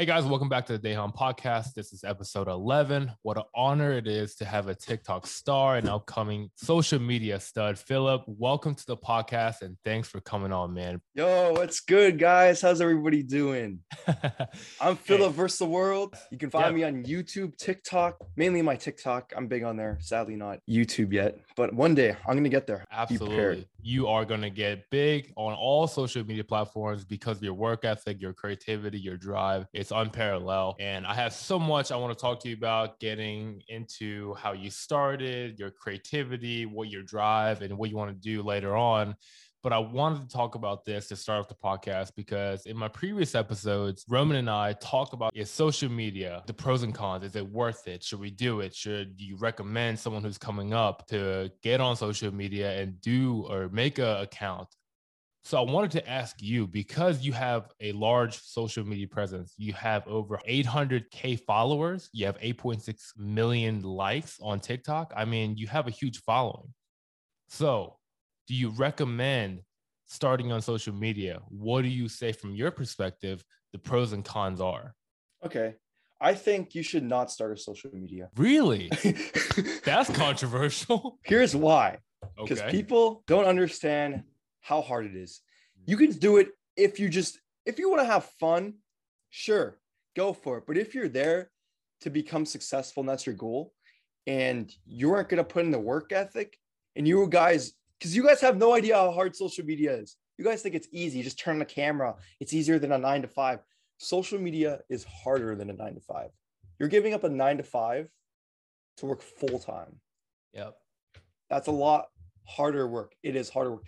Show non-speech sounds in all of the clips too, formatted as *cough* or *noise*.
Hey guys, welcome back to the Daehan podcast. This is episode 11. What an honor it is to have a TikTok star and upcoming social media stud. Philip, welcome to the podcast and thanks for coming on, man. *laughs* Yo, what's good, guys? How's everybody doing? I'm Philip hey. versus the world. You can find yeah. me on YouTube, TikTok, mainly my TikTok. I'm big on there. Sadly, not YouTube yet, but one day I'm going to get there. Absolutely. You are going to get big on all social media platforms because of your work ethic, your creativity, your drive. It's it's unparalleled. And I have so much I want to talk to you about getting into how you started, your creativity, what your drive, and what you want to do later on. But I wanted to talk about this to start off the podcast because in my previous episodes, Roman and I talk about is social media, the pros and cons. Is it worth it? Should we do it? Should you recommend someone who's coming up to get on social media and do or make an account so I wanted to ask you because you have a large social media presence, you have over 800k followers, you have 8.6 million likes on TikTok. I mean, you have a huge following. So, do you recommend starting on social media? What do you say from your perspective the pros and cons are? Okay. I think you should not start a social media. Really? *laughs* That's controversial. Here's why. Because okay. people don't understand how hard it is. You mm-hmm. can do it if you just if you want to have fun, sure, go for it. But if you're there to become successful and that's your goal, and you aren't gonna put in the work ethic, and you guys, because you guys have no idea how hard social media is. You guys think it's easy, just turn on the camera. It's easier than a nine to five. Social media is harder than a nine to five. You're giving up a nine to five to work full time. Yep. That's a lot harder work. It is harder work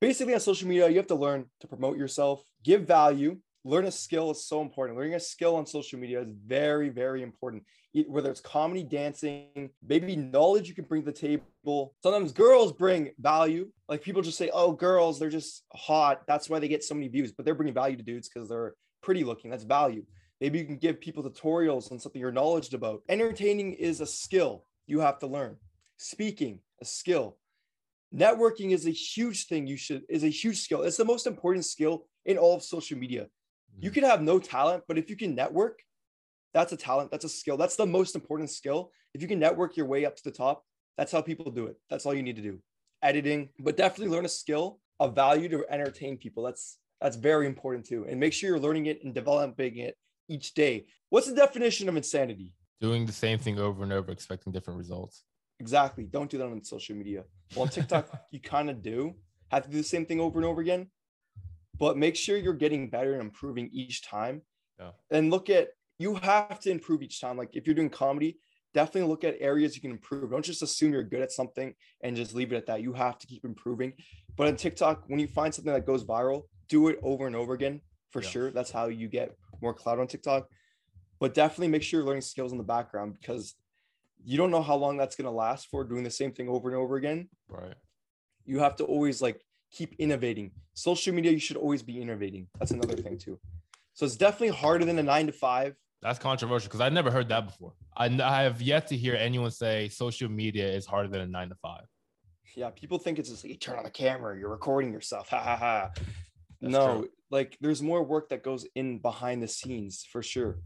basically on social media, you have to learn to promote yourself, give value, learn a skill is so important. Learning a skill on social media is very, very important. Whether it's comedy, dancing, maybe knowledge you can bring to the table. Sometimes girls bring value. Like people just say, oh, girls, they're just hot. That's why they get so many views, but they're bringing value to dudes because they're pretty looking. That's value. Maybe you can give people tutorials on something you're knowledgeable about. Entertaining is a skill you have to learn. Speaking, a skill networking is a huge thing you should is a huge skill. It's the most important skill in all of social media. You mm-hmm. can have no talent but if you can network that's a talent that's a skill. That's the most important skill. If you can network your way up to the top that's how people do it. That's all you need to do. Editing but definitely learn a skill of value to entertain people. That's that's very important too. And make sure you're learning it and developing it each day. What's the definition of insanity? Doing the same thing over and over expecting different results Exactly. Don't do that on social media. Well, on TikTok, *laughs* you kind of do have to do the same thing over and over again, but make sure you're getting better and improving each time. Yeah. And look at you have to improve each time. Like if you're doing comedy, definitely look at areas you can improve. Don't just assume you're good at something and just leave it at that. You have to keep improving. But on TikTok, when you find something that goes viral, do it over and over again for yeah. sure. That's how you get more clout on TikTok. But definitely make sure you're learning skills in the background because you don't know how long that's going to last for doing the same thing over and over again. Right. You have to always like keep innovating. Social media, you should always be innovating. That's another thing too. So it's definitely harder than a nine to five. That's controversial because I've never heard that before. I, I have yet to hear anyone say social media is harder than a nine to five. Yeah, people think it's just like you turn on the camera, you're recording yourself. *laughs* Ha ha ha. no, true. like there's more work that goes in behind the scenes for sure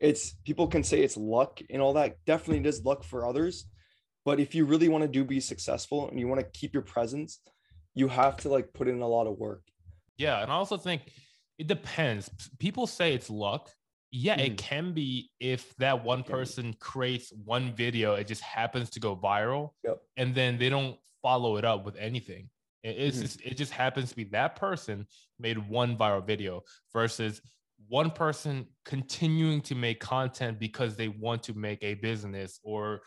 it's people can say it's luck and all that. Definitely it is luck for others. But if you really want to do be successful and you want to keep your presence, you have to like put in a lot of work. Yeah. And I also think it depends. People say it's luck. Yeah, mm. it can be if that one person creates one video, it just happens to go viral. Yep. And then they don't follow it up with anything. It's mm. just, it just happens to be that person made one viral video versus one person continuing to make content because they want to make a business or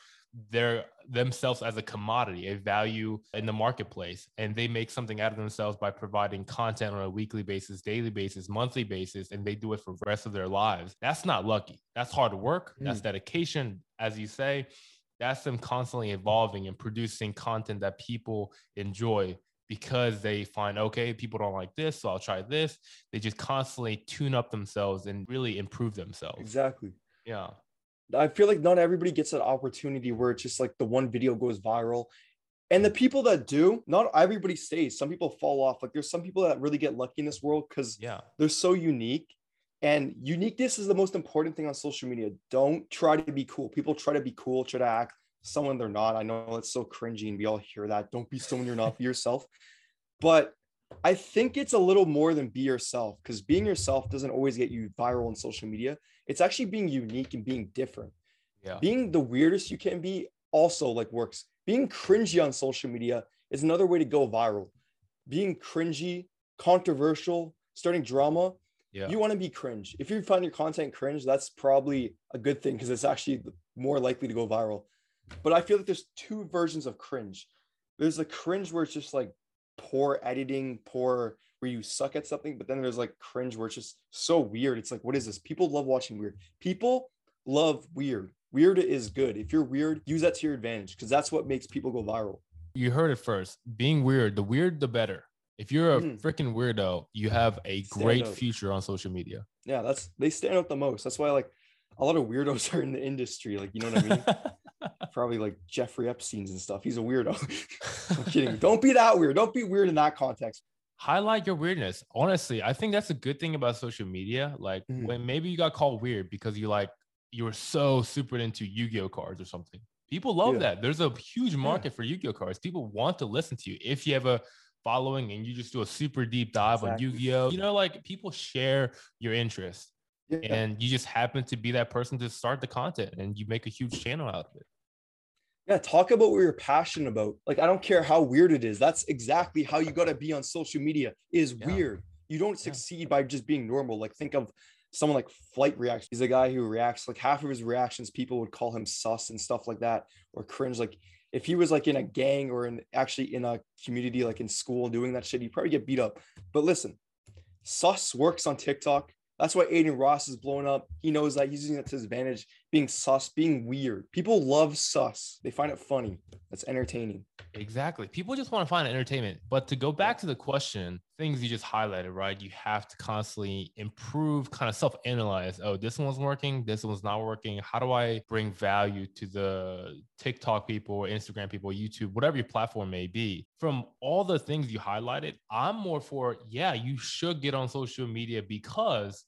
they're themselves as a commodity, a value in the marketplace, and they make something out of themselves by providing content on a weekly basis, daily basis, monthly basis, and they do it for the rest of their lives. That's not lucky. That's hard work. Mm. That's dedication, as you say. That's them constantly evolving and producing content that people enjoy because they find okay people don't like this so i'll try this. They just constantly tune up themselves and really improve themselves. Exactly. Yeah. I feel like not everybody gets that opportunity where it's just like the one video goes viral. And the people that do not everybody stays. Some people fall off. Like there's some people that really get lucky in this world because yeah. they're so unique. And uniqueness is the most important thing on social media. Don't try to be cool. People try to be cool, try to act someone they're not. I know it's so cringy and we all hear that. Don't be someone you're not, be yourself. But I think it's a little more than be yourself because being yourself doesn't always get you viral on social media. It's actually being unique and being different. Yeah. Being the weirdest you can be also like works. Being cringy on social media is another way to go viral. Being cringy, controversial, starting drama, Yeah. you want to be cringe. If you find your content cringe, that's probably a good thing because it's actually more likely to go viral. But I feel like there's two versions of cringe. There's the cringe where it's just like poor editing, poor where you suck at something, but then there's like cringe where it's just so weird. It's like, what is this? People love watching weird. People love weird. Weird is good. If you're weird, use that to your advantage because that's what makes people go viral. you heard it first. Being weird, the weird, the better. If you're a Mhm. freaking weirdo, you have a Stand great out. future on social media. Yeah, that's they stand out the most. That's why like a lot of weirdos are in the industry. Like, you know what I mean? *laughs* Probably like Jeffrey Epstein's and stuff. He's a weirdo. *laughs* I'm kidding. Don't be that weird. Don't be weird in that context. Highlight your weirdness. Honestly, I think that's a good thing about social media. Like Mhm. when maybe you got called weird because you like you were so super into Yu-Gi-Oh cards or something. People love Yeah. that. There's a huge market for Yu-Gi-Oh cards. People want to listen to you if you have a following and you just do a super deep dive Exactly. on Yu-Gi-Oh. You know, like people share your interest. Yeah. and you just happen to be that person to start the content and you make a huge channel out of it. Yeah, talk about what you're passionate about. Like, I don't care how weird it is. That's exactly how you gotta be on social media. Is Yeah. weird. You don't Yeah. succeed by just being normal. Like, think of someone like Flight Reacts. He's a guy who reacts like half of his reactions. People would call him sus and stuff like that, or cringe. Like, if he was like in a gang or in actually in a community, like in school, doing that shit, he'd probably get beat up. But listen, sus works on TikTok. That's why Adin Ross is blowing up. He knows that he's using that to his advantage, being sus, being weird. People love sus. They find it funny. That's entertaining. Exactly. People just want to find entertainment. But to go back to the question, things you just highlighted, right? You have to constantly improve, kind of self analyze. Oh, this one's working. This one's not working. How do I bring value to the TikTok people or Instagram people, YouTube, whatever your platform may be? From all the things you highlighted, I'm more for, yeah, you should get on social media because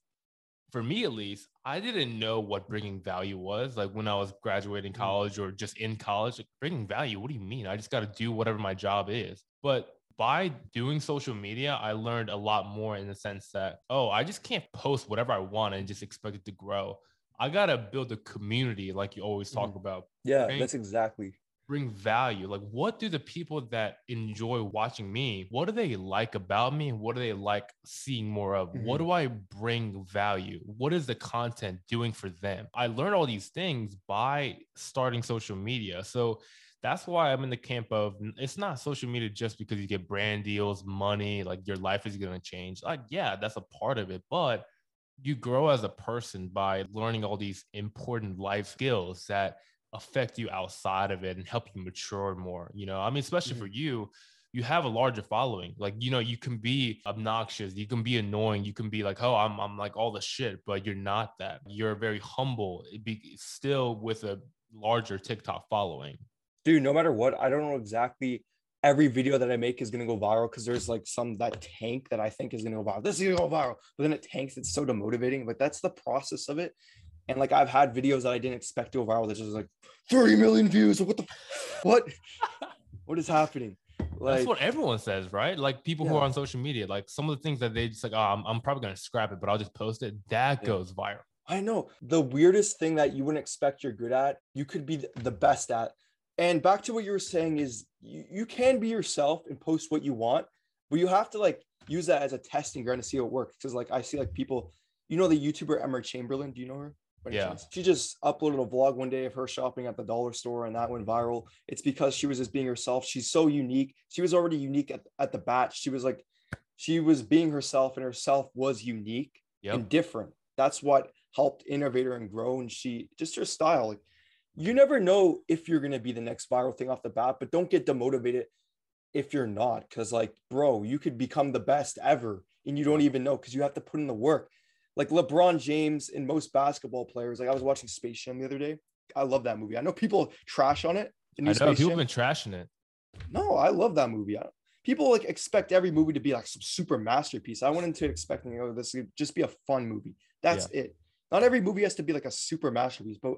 for me at least, I didn't know what bringing value was. Like when I was graduating college or just in college, like bringing value, what do you mean? I just got to do whatever my job is. But by doing social media, I learned a lot more in the sense that, oh, I just can't post whatever I want and just expect it to grow. I got to build a community, like you always talk Mhm. about, Yeah, Right. that's exactly. Bring value. Like, what do the people that enjoy watching me, what do they like about me? What do they like seeing more of? What Mhm. do I bring value? What is the content doing for them? I learned all these things by starting social media. So that's why I'm in the camp of it's not social media just because you get brand deals, money, like your life is going to change. Like, yeah, that's a part of it, but you grow as a person by learning all these important life skills that affect you outside of it and help you mature more. You know, I mean, especially for mm-hmm. you, you have a larger following. Like, you know, you can be obnoxious, you can be annoying, you can be like, oh, I'm, I'm like all the shit, but you're not that. You're very humble, it be still with a larger TikTok following. Dude, no matter what, I don't know exactly every video that I make is gonna go viral because there's like some that tank that I think is gonna go viral. This is gonna go viral, but then it tanks. It's so demotivating. but that's the process of it. And like I've had videos that I didn't expect to go viral. That's just like 30 million views. What the what? *laughs* what is happening? Like That's what everyone says, right? Like people who are on social media, like some of the things that they just like, oh, I'm, I'm probably gonna scrap it, but I'll just post it. That Yeah. goes viral. I know the weirdest thing that you wouldn't expect you're good at, you could be the best at. And back to what you were saying is you, you can be yourself and post what you want, but you have to like use that as a testing ground to see how it works. Cause like I see like people, you know, the YouTuber Emma Chamberlain, do you know her? Yeah. chance? She just uploaded a vlog one day of her shopping at the dollar store and that went viral. It's because she was just being herself. She's so unique. She was already unique at, at the bat. She was like, she was being herself and herself was unique Yep. and different. That's what helped innovate her and grow. And she just her style. Like you never know if you're gonna be the next viral thing off the bat, but don't get demotivated if you're not. Cause like, bro, you could become the best ever and you don't even know because you have to put in the work. Like LeBron James and most basketball players. Like I was watching Space Jam the other day. I love that movie. I know people trash on it. I know Space people Jam. have been trashing it. No, I love that movie. I, people like expect every movie to be like some super masterpiece. I went into it expecting, oh, this would just be a fun movie. That's it. Not every movie has to be like a super masterpiece, but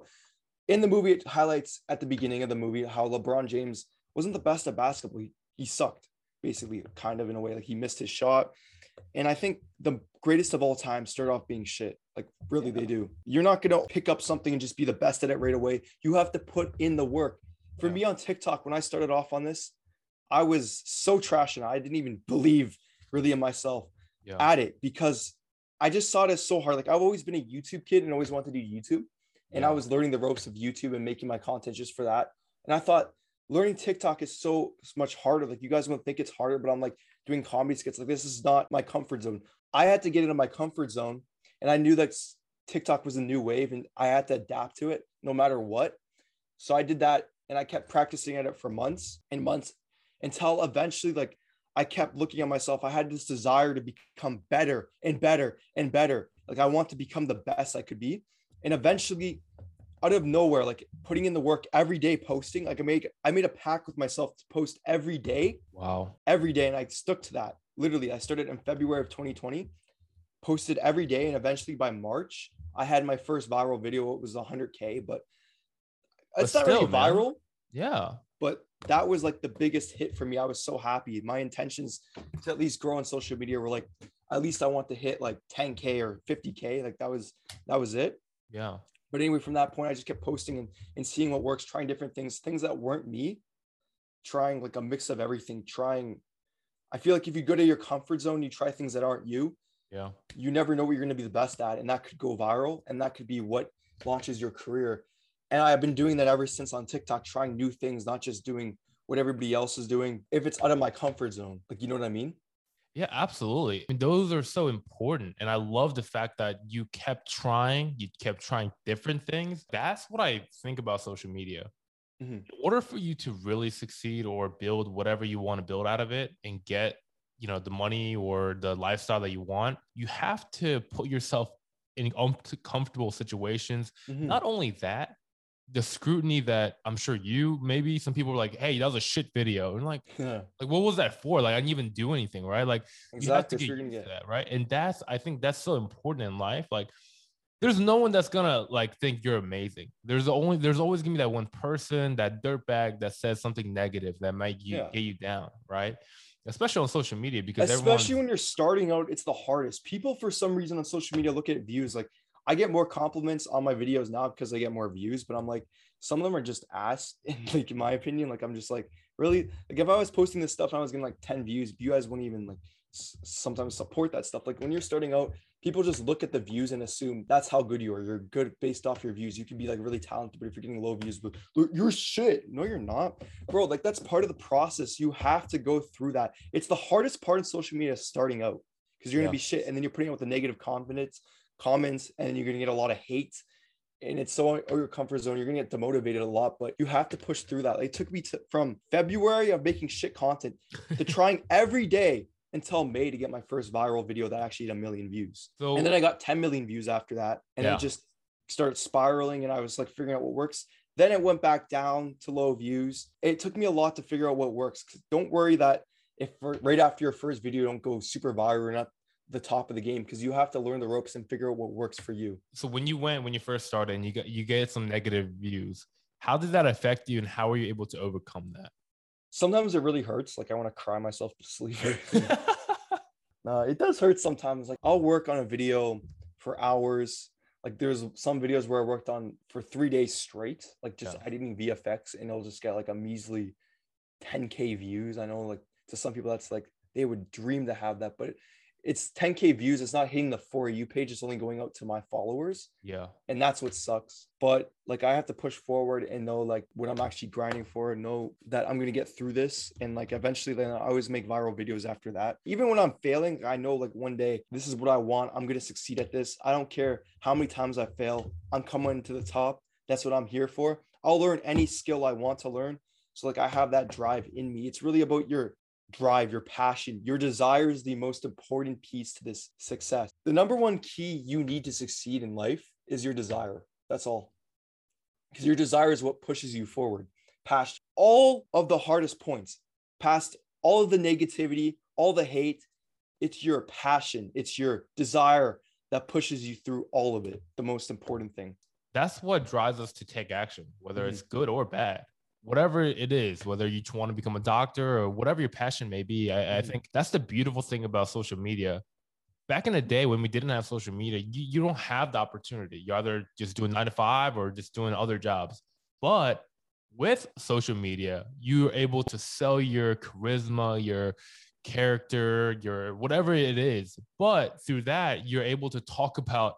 in the movie, it highlights at the beginning of the movie how LeBron James wasn't the best at basketball. He, he sucked, basically, kind of in a way. Like he missed his shot. And I think the greatest of all time start off being shit. Like really, yeah. they do. You're not gonna pick up something and just be the best at it right away. You have to put in the work. For yeah. me on TikTok, when I started off on this, I was so trash and I didn't even believe really in myself yeah. at it because I just saw it as so hard. Like I've always been a YouTube kid and always wanted to do YouTube. And. I was learning the ropes of YouTube and making my content just for that. And I thought learning TikTok is so much harder. Like you guys won't think it's harder, but I'm like doing comedy skits. Like this is not my comfort zone. I had to get into my comfort zone. And I knew that TikTok was a new wave and I had to adapt to it no matter what. So I did that and I kept practicing at it for months and months until eventually like I kept looking at myself. I had this desire to become better and better and better. Like I want to become the best I could be. And eventually, out of nowhere, like putting in the work every day, posting, like I made I made a pact with myself to post every day. Wow. Every day. And I stuck to that. Literally, I started in February of 2020, posted every day, and eventually by March, I had my first viral video. It was 100K, but it's not really viral. Man. Yeah. But that was like the biggest hit for me. I was so happy. My intentions to at least grow on social media were like, at least I want to hit like 10k or 50k. Like that was that was it. Yeah. But anyway, from that point, I just kept posting and, and seeing what works, trying different things, things that weren't me, trying like a mix of everything, trying. I feel like if you go to your comfort zone, you try things that aren't you. Yeah. You never know what you're going to be the best at. And that could go viral and that could be what launches your career. And I've been doing that ever since on TikTok, trying new things, not just doing what everybody else is doing. If it's out of my comfort zone, like, you know what I mean? Yeah, absolutely. I mean, those are so important. And I love the fact that you kept trying, you kept trying different things. That's what I think about social media. Mm-hmm. In order for you to really succeed or build whatever you want to build out of it and get, you know, the money or the lifestyle that you want, you have to put yourself in uncomfortable situations. Mm-hmm. Not only that, the scrutiny that I'm sure you maybe some people were like, "Hey, that was a shit video," and like, *laughs* yeah. like what was that for? Like, I didn't even do anything, right? Like, exactly. you have to get, to that, right? And that's I think that's so important in life. Like, there's no one that's gonna like think you're amazing. There's only there's always gonna be that one person, that dirtbag that says something negative that might you, yeah. get you down, right? Especially on social media, because especially when you're starting out, it's the hardest. People, for some reason, on social media look at views like I get more compliments on my videos now because I get more views, but I'm like, some of them are just ass, in, *laughs* mm. like in my opinion. Like I'm just like, really? Like if I was posting this stuff and I was getting like 10 views, you guys wouldn't even like sometimes support that stuff. Like when you're starting out, people just look at the views and assume that's how good you are. You're good based off your views. You can be like really talented, but if you're getting low views, but you're shit. No, you're not, bro. Like that's part of the process. You have to go through that. It's the hardest part in social media starting out because you're gonna yeah. be shit, and then you're putting out with the negative confidence comments and you're going to get a lot of hate and it's so out your comfort zone you're going to get demotivated a lot but you have to push through that it took me to, from february of making shit content to *laughs* trying every day until may to get my first viral video that actually had a million views so, and then i got 10 million views after that and yeah. it just started spiraling and i was like figuring out what works then it went back down to low views it took me a lot to figure out what works don't worry that if right after your first video don't go super viral or not the top of the game because you have to learn the ropes and figure out what works for you. So when you went when you first started and you got you get some negative views, how did that affect you and how were you able to overcome that? Sometimes it really hurts. Like I want to cry myself to sleep. *laughs* *laughs* no, it does hurt sometimes. Like I'll work on a video for hours. Like there's some videos where I worked on for three days straight, like just yeah. editing VFX, and it'll just get like a measly 10k views. I know like to some people that's like they would dream to have that, but it's 10k views it's not hitting the for you page it's only going out to my followers. Yeah. And that's what sucks. But like i have to push forward and know like what i'm actually grinding for know that i'm going to get through this and like eventually then i always make viral videos after that. Even when i'm failing i know like one day this is what i want i'm going to succeed at this. I don't care how many times i fail i'm coming to the top that's what i'm here for. I'll learn any skill i want to learn. So like i have that drive in me. It's really about your drive, your passion, your desire is the most important piece to this success. The number one key you need to succeed in life is your desire. That's all. Because your desire is what pushes you forward past all of the hardest points, past all of the negativity, all the hate. It's your passion, it's your desire that pushes you through all of it. The most important thing. That's what drives us to take action, whether Mhm. it's good or bad. Whatever it is, whether you want to become a doctor or whatever your passion may be, I, I Mhm. think that's the beautiful thing about social media. Back in the day when we didn't have social media, you, you don't have the opportunity. You're either just doing nine to five or just doing other jobs. But with social media, you're able to sell your charisma, your character, your whatever it is. But through that, you're able to talk about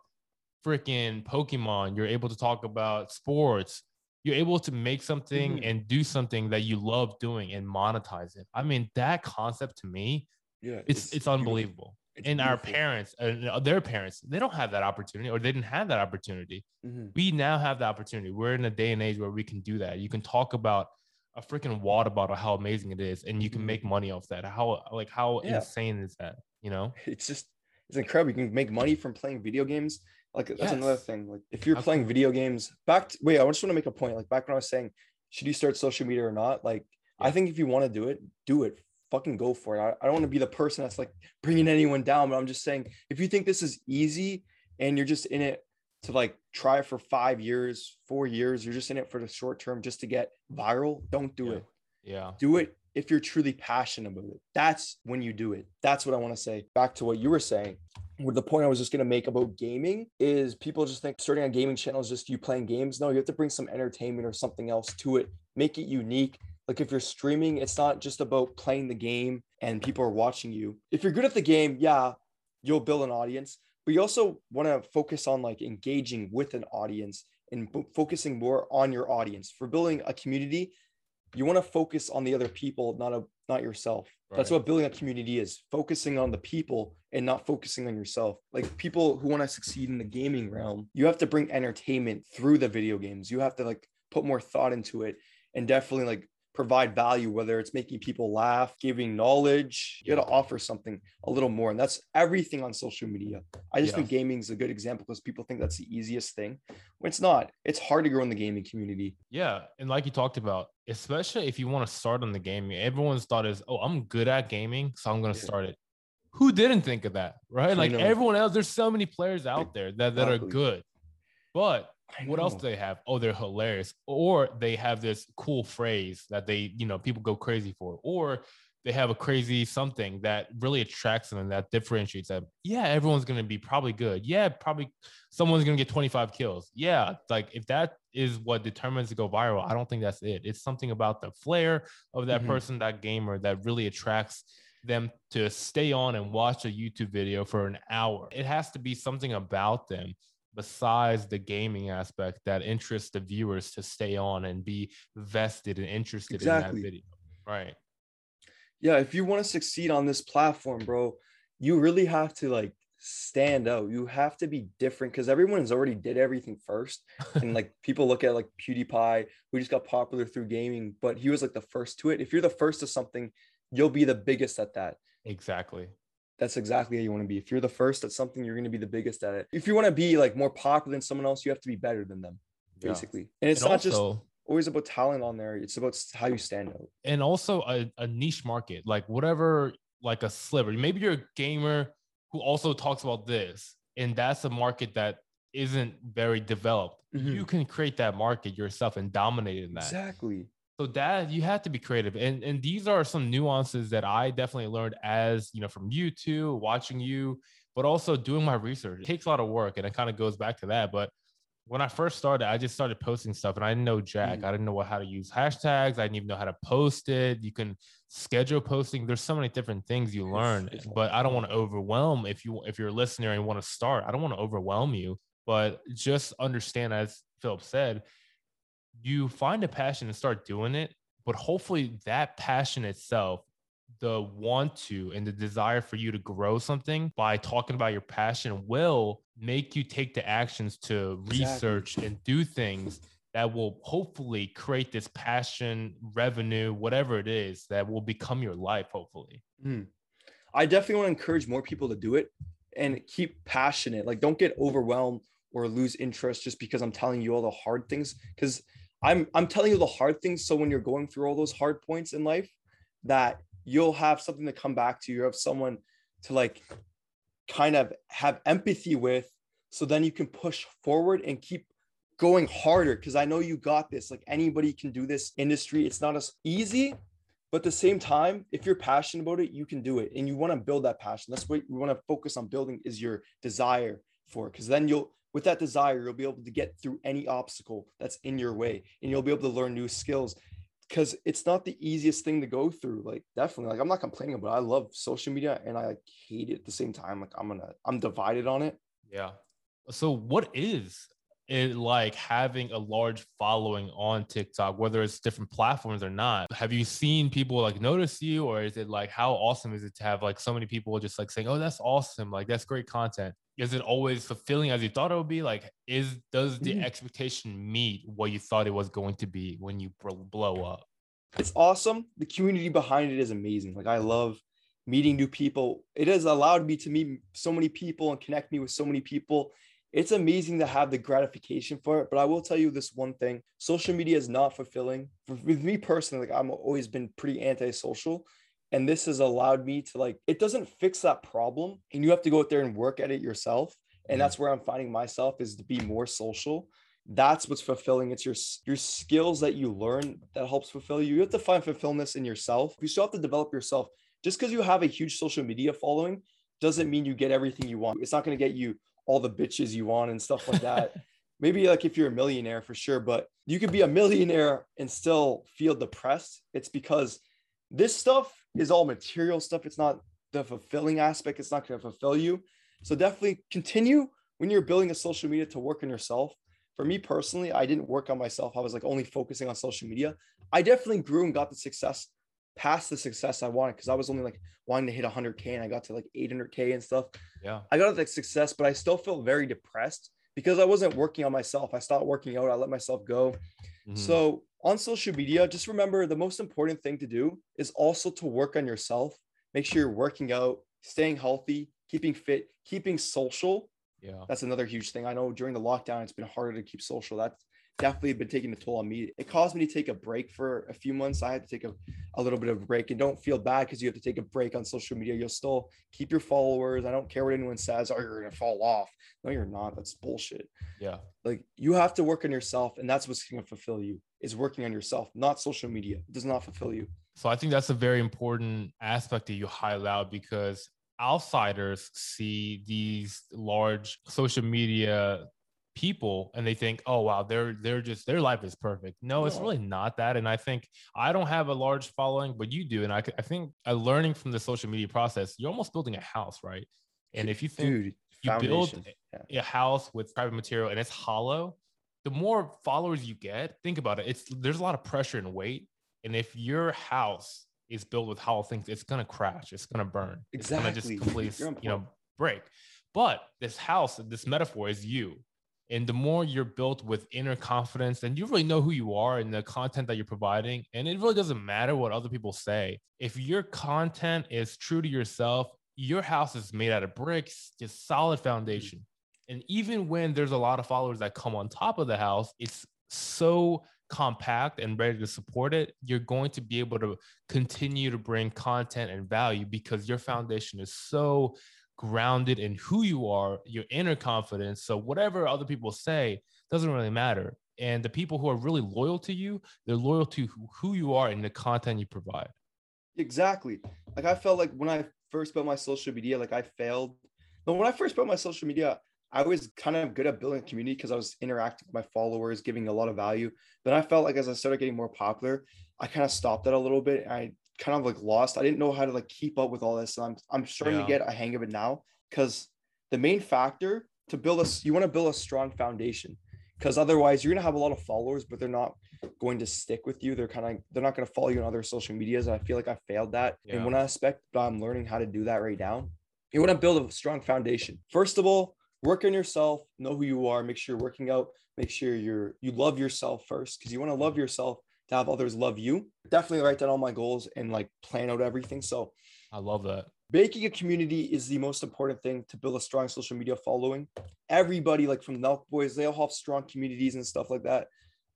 freaking Pokemon. You're able to talk about sports. You're able to make something Mhm. and do something that you love doing and monetize it. I mean, that concept to me, Yeah. it's it's, unbelievable. It's and our beautiful. parents, uh, their parents, they don't have that opportunity or they didn't have that opportunity Mhm. we now have the opportunity. We're in a day and age where we can do that. You can talk about a freaking water bottle, how amazing it is, and you can Mhm. make money off that. How like how Yeah. insane is that? You know? It's just it's incredible. You can make money from playing video games. Like that's another thing. Like if you're playing video games, back to, wait, I just want to make a point. Like back when I was saying, should you start social media or not? Like I think if you want to do it, do it. Fucking go for it. I, I don't want to be the person that's like bringing anyone down, but I'm just saying if you think this is easy and you're just in it to like try for five years, four years, you're just in it for the short term just to get viral, don't do Yeah. it Yeah. do it if you're truly passionate about it. That's when you do it. That's what I want to say. Back to what you were saying. The point I was just gonna make about gaming is people just think starting a gaming channel is just you playing games. No, you have to bring some entertainment or something else to it. Make it unique. Like if you're streaming, it's not just about playing the game and people are watching you. If you're good at the game, yeah, you'll build an audience. But you also want to focus on like engaging with an audience and fo- focusing more on your audience. For building a community, you want to focus on the other people, not a not yourself. That's what building a community is, focusing on the people and not focusing on yourself. Like people who want to succeed in the gaming realm, you have to bring entertainment through the video games. You have to like put more thought into it and definitely like provide value, whether it's making people laugh, giving knowledge, you got to offer something a little more. And that's everything on social media. I just Yeah. think gaming is a good example because people think that's the easiest thing. When it's not, it's hard to grow in the gaming community. Yeah. And like you talked about, especially if you want to start on the gaming, everyone's thought is, oh, I'm good at gaming, so I'm gonna Yeah. start it. Who didn't think of that? Right? Like everyone else, there's so many players out there that, that are good. But what else do they have? Oh, they're hilarious. Or they have this cool phrase that they, you know, people go crazy for. Or they have a crazy something that really attracts them and that differentiates them. Yeah, everyone's gonna be probably good. Yeah, probably someone's gonna get 25 kills. Yeah, like if that is what determines to go viral, I don't think that's it. It's something about the flair of that Mhm. person, that gamer, that really attracts them to stay on and watch a YouTube video for an hour. It has to be something about them besides the gaming aspect that interests the viewers to stay on and be vested and interested Exactly. in that video. Right. yeah, if you want to succeed on this platform, bro, you really have to like stand out. You have to be different because everyone's already did everything first. And like *laughs* people look at like PewDiePie, who just got popular through gaming, but he was like the first to it. If you're the first to something, you'll be the biggest at that. Exactly. That's exactly how you want to be. If you're the first at something, you're going to be the biggest at it. If you want to be like more popular than someone else, you have to be better than them, Yeah. basically. And it's And not just always about talent on there. It's about how you stand out. and also a, a niche market, like whatever, like a sliver. Maybe you're a gamer who also talks about this, and that's a market that isn't very developed. Mhm. You can create that market yourself and dominate in that. Exactly. So that you have to be creative, and and these are some nuances that I definitely learned as you know from you too, watching you, but also doing my research. It takes a lot of work, and it kind of goes back to that. But when I first started, I just started posting stuff, and I didn't know jack. Mm. I didn't know how to use hashtags. I didn't even know how to post it. You can schedule posting. There's so many different things you learn, it's a but I don't want to overwhelm. If you if you're a listener and want to start, I don't want to overwhelm you. But just understand, as Philip said, you find a passion and start doing it, but hopefully that passion itself, the want to and the desire for you to grow something by talking about your passion will make you take the actions to Exactly. research and do things that will hopefully create this passion, revenue, whatever it is that will become your life, hopefully. Mhm. I definitely want to encourage more people to do it and keep passionate. Like, don't get overwhelmed or lose interest just because I'm telling you all the hard things. Because I'm I'm telling you the hard things. So when you're going through all those hard points in life, that you'll have something to come back to. You have someone to like kind of have empathy with so then you can push forward and keep going harder because I know you got this. Like anybody can do this industry. It's not as easy, but at the same time, if you're passionate about it, you can do it and you want to build that passion. That's what we want to focus on building is your desire for because then you'll with that desire, you'll be able to get through any obstacle that's in your way and you'll be able to learn new skills because it's not the easiest thing to go through. Like definitely, like I'm not complaining but I love social media and I like hate it at the same time. Like I'm gonna, I'm divided on it. Yeah. So what is it like having a large following on TikTok, whether it's different platforms or not? Have you seen people like notice you, or is it like how awesome is it to have like so many people just like saying, "Oh, that's awesome! Like that's great content." Is it always fulfilling as you thought it would be? Like, is does the mm. expectation meet what you thought it was going to be when you blow up? It's awesome. The community behind it is amazing. Like I love meeting new people. It has allowed me to meet so many people and connect me with so many people it's amazing to have the gratification for it. But I will tell you this one thing social media is not fulfilling. With me personally, like I've always been pretty anti-social. And this has allowed me to like, it doesn't fix that problem. And you have to go out there and work at it yourself. And mm-hmm. that's where I'm finding myself is to be more social. That's what's fulfilling. It's your your skills that you learn that helps fulfill you. You have to find fulfillment in yourself. You still have to develop yourself. Just because you have a huge social media following doesn't mean you get everything you want. It's not going to get you all the bitches you want and stuff like that. *laughs* Maybe like if you're a millionaire for sure, but you could be a millionaire and still feel depressed. It's because this stuff is all material stuff. It's not the fulfilling aspect. It's not going to fulfill you. So definitely continue when you're building a social media to work on yourself. For me personally, I didn't work on myself. I was like only focusing on social media. I definitely grew and got the success past the success I wanted because I was only like wanting to hit 100k and I got to like 800k and stuff. Yeah, I got the success, but I still felt very depressed because I wasn't working on myself. I stopped working out. I let myself go. Mm-hmm. So on social media, just remember the most important thing to do is also to work on yourself. Make sure you're working out, staying healthy, keeping fit, keeping social. Yeah, that's another huge thing. I know during the lockdown, it's been harder to keep social. That's definitely been taking a toll on me. It caused me to take a break for a few months. I had to take a, a little bit of a break and don't feel bad because you have to take a break on social media. You'll still keep your followers. I don't care what anyone says. Oh, you're going to fall off. No, you're not. That's bullshit. Yeah. Like you have to work on yourself and that's what's going to fulfill you is working on yourself, not social media. It does not fulfill you. So I think that's a very important aspect that you highlight because outsiders see these large social media people and they think oh wow they're they're just their life is perfect. No, no, it's really not that and i think i don't have a large following but you do and i, I think uh, learning from the social media process you're almost building a house right? And if you think Dude, you build yeah. a house with private material and it's hollow the more followers you get think about it it's there's a lot of pressure and weight and if your house is built with hollow things it's going to crash it's going to burn exactly it's going to just completely you know break. But this house this metaphor is you and the more you're built with inner confidence and you really know who you are and the content that you're providing, and it really doesn't matter what other people say. If your content is true to yourself, your house is made out of bricks, just solid foundation. And even when there's a lot of followers that come on top of the house, it's so compact and ready to support it, you're going to be able to continue to bring content and value because your foundation is so grounded in who you are, your inner confidence. So whatever other people say doesn't really matter. And the people who are really loyal to you, they're loyal to who you are and the content you provide. Exactly. Like I felt like when I first built my social media, like I failed. But when I first built my social media, I was kind of good at building a community because I was interacting with my followers, giving a lot of value. Then I felt like as I started getting more popular, I kind of stopped that a little bit. I kind of like lost. I didn't know how to like keep up with all this. And I'm I'm starting yeah. to get a hang of it now because the main factor to build a you want to build a strong foundation because otherwise you're gonna have a lot of followers, but they're not going to stick with you. They're kind of they're not gonna follow you on other social medias. And I feel like I failed that. Yeah. And when I expect but I'm learning how to do that right now. You want to build a strong foundation. First of all, work on yourself, know who you are, make sure you're working out, make sure you're you love yourself first because you want to love yourself to have others love you. Definitely write down all my goals and like plan out everything. So I love that. Making a community is the most important thing to build a strong social media following. Everybody, like from Nelk Boys, they all have strong communities and stuff like that.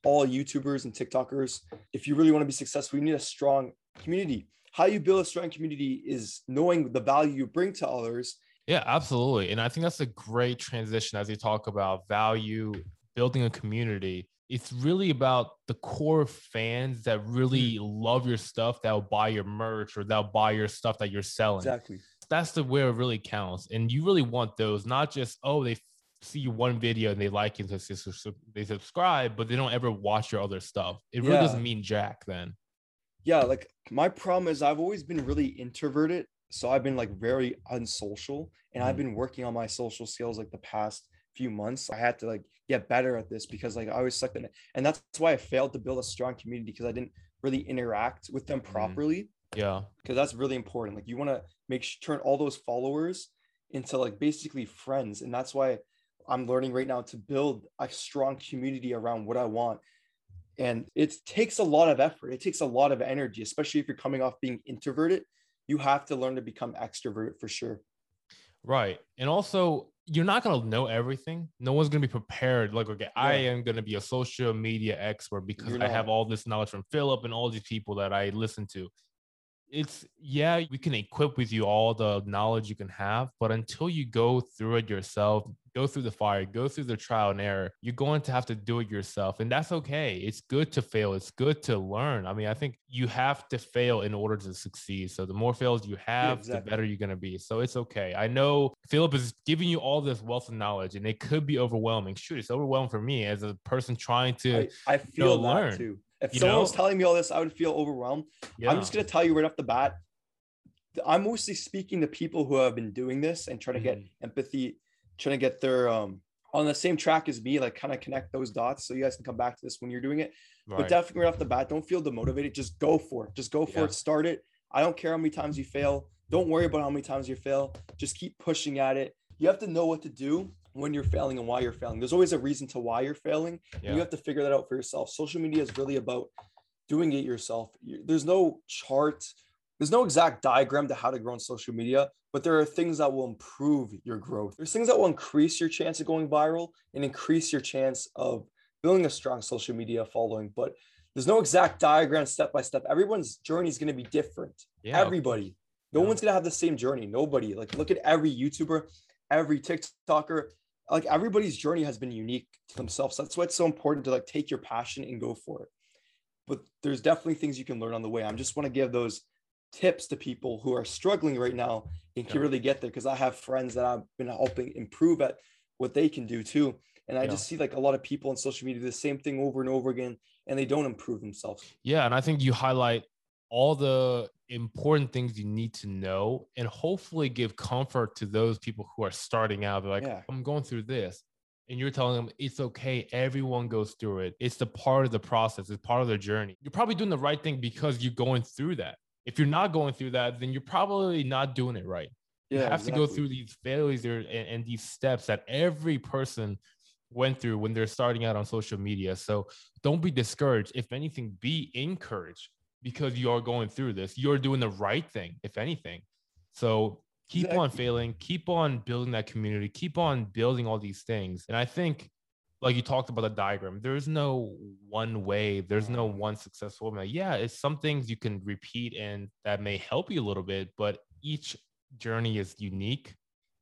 All YouTubers and TikTokers. If you really want to be successful, you need a strong community. How you build a strong community is knowing the value you bring to others Yeah, absolutely. And I think that's a great transition as you talk about value, building a community. It's really about the core fans that really mm. love your stuff, that'll buy your merch or that'll buy your stuff that you're selling. Exactly. That's the where it really counts. And you really want those, not just, oh, they see one video and they like it, so they subscribe, but they don't ever watch your other stuff. It really yeah. doesn't mean jack then. Yeah, like my problem is I've always been really introverted. So I've been like very unsocial and mm. I've been working on my social skills like the past few months. I had to like get better at this because like I was sucked in it. And that's why I failed to build a strong community because I didn't really interact with them mm. properly. Mm. Yeah. Because that's really important. Like you want to make sure turn all those followers into like basically friends. And that's why I'm learning right now to build a strong community around what I want. And it takes a lot of effort. It takes a lot of energy, especially if you're coming off being introverted. You have to learn to become extroverted for sure. Right. And also, you're not going to know everything. No one's going to be prepared. Like, okay, yeah. I am going to be a social media expert because I have all this knowledge from Philip and all these people that I listen to it's yeah we can equip with you all the knowledge you can have but until you go through it yourself go through the fire go through the trial and error you're going to have to do it yourself and that's okay. It's good to fail. It's good to learn. I mean i think you have to fail in order to succeed. So the more fails you have yeah, exactly. the better you're going to be. So it's okay. I know philip is giving you all this wealth of knowledge and it could be overwhelming. Shoot it's overwhelming for me as a person trying to i, I feel you know, learn. too if you someone know? was telling me all this, I would feel overwhelmed. Yeah. I'm just gonna tell you right off the bat. I'm mostly speaking to people who have been doing this and trying to get mm-hmm. empathy, trying to get their um on the same track as me, like kind of connect those dots so you guys can come back to this when you're doing it. Right. But definitely right off the bat, don't feel demotivated. Just go for it. Just go for yeah. it. Start it. I don't care how many times you fail. Don't worry about how many times you fail. Just keep pushing at it. You have to know what to do when you're failing and why you're failing. There's always a reason to why you're failing. Yeah. You have to figure that out for yourself. Social media is really about doing it yourself. There's no chart, there's no exact diagram to how to grow on social media, but there are things that will improve your growth. There's things that will increase your chance of going viral and increase your chance of building a strong social media following. But there's no exact diagram step by step. Everyone's journey is going to be different. Yeah. Everybody. No yeah. one's going to have the same journey. Nobody. Like, look at every YouTuber, every TikToker, like everybody's journey has been unique to themselves. That's why it's so important to like take your passion and go for it. But there's definitely things you can learn on the way. I just want to give those tips to people who are struggling right now and can yeah. really get there because I have friends that I've been helping improve at what they can do too. And I yeah. just see like a lot of people on social media do the same thing over and over again and they don't improve themselves. Yeah. And I think you highlight all the important things you need to know and hopefully give comfort to those people who are starting out. They're like, yeah. I'm going through this. And you're telling them it's okay. Everyone goes through it. It's the part of the process, it's part of the journey. You're probably doing the right thing because you're going through that. If you're not going through that, then you're probably not doing it right. Yeah, you have exactly. to go through these failures and, and these steps that every person went through when they're starting out on social media. So don't be discouraged. If anything, be encouraged because you are going through this. You're doing the right thing, if anything. So keep exactly. on failing, keep on building that community, keep on building all these things. And I think, like you talked about the diagram, there's no one way, there's no mm. one successful way. Yeah, it's some things you can repeat and that may help you a little bit, but each journey is unique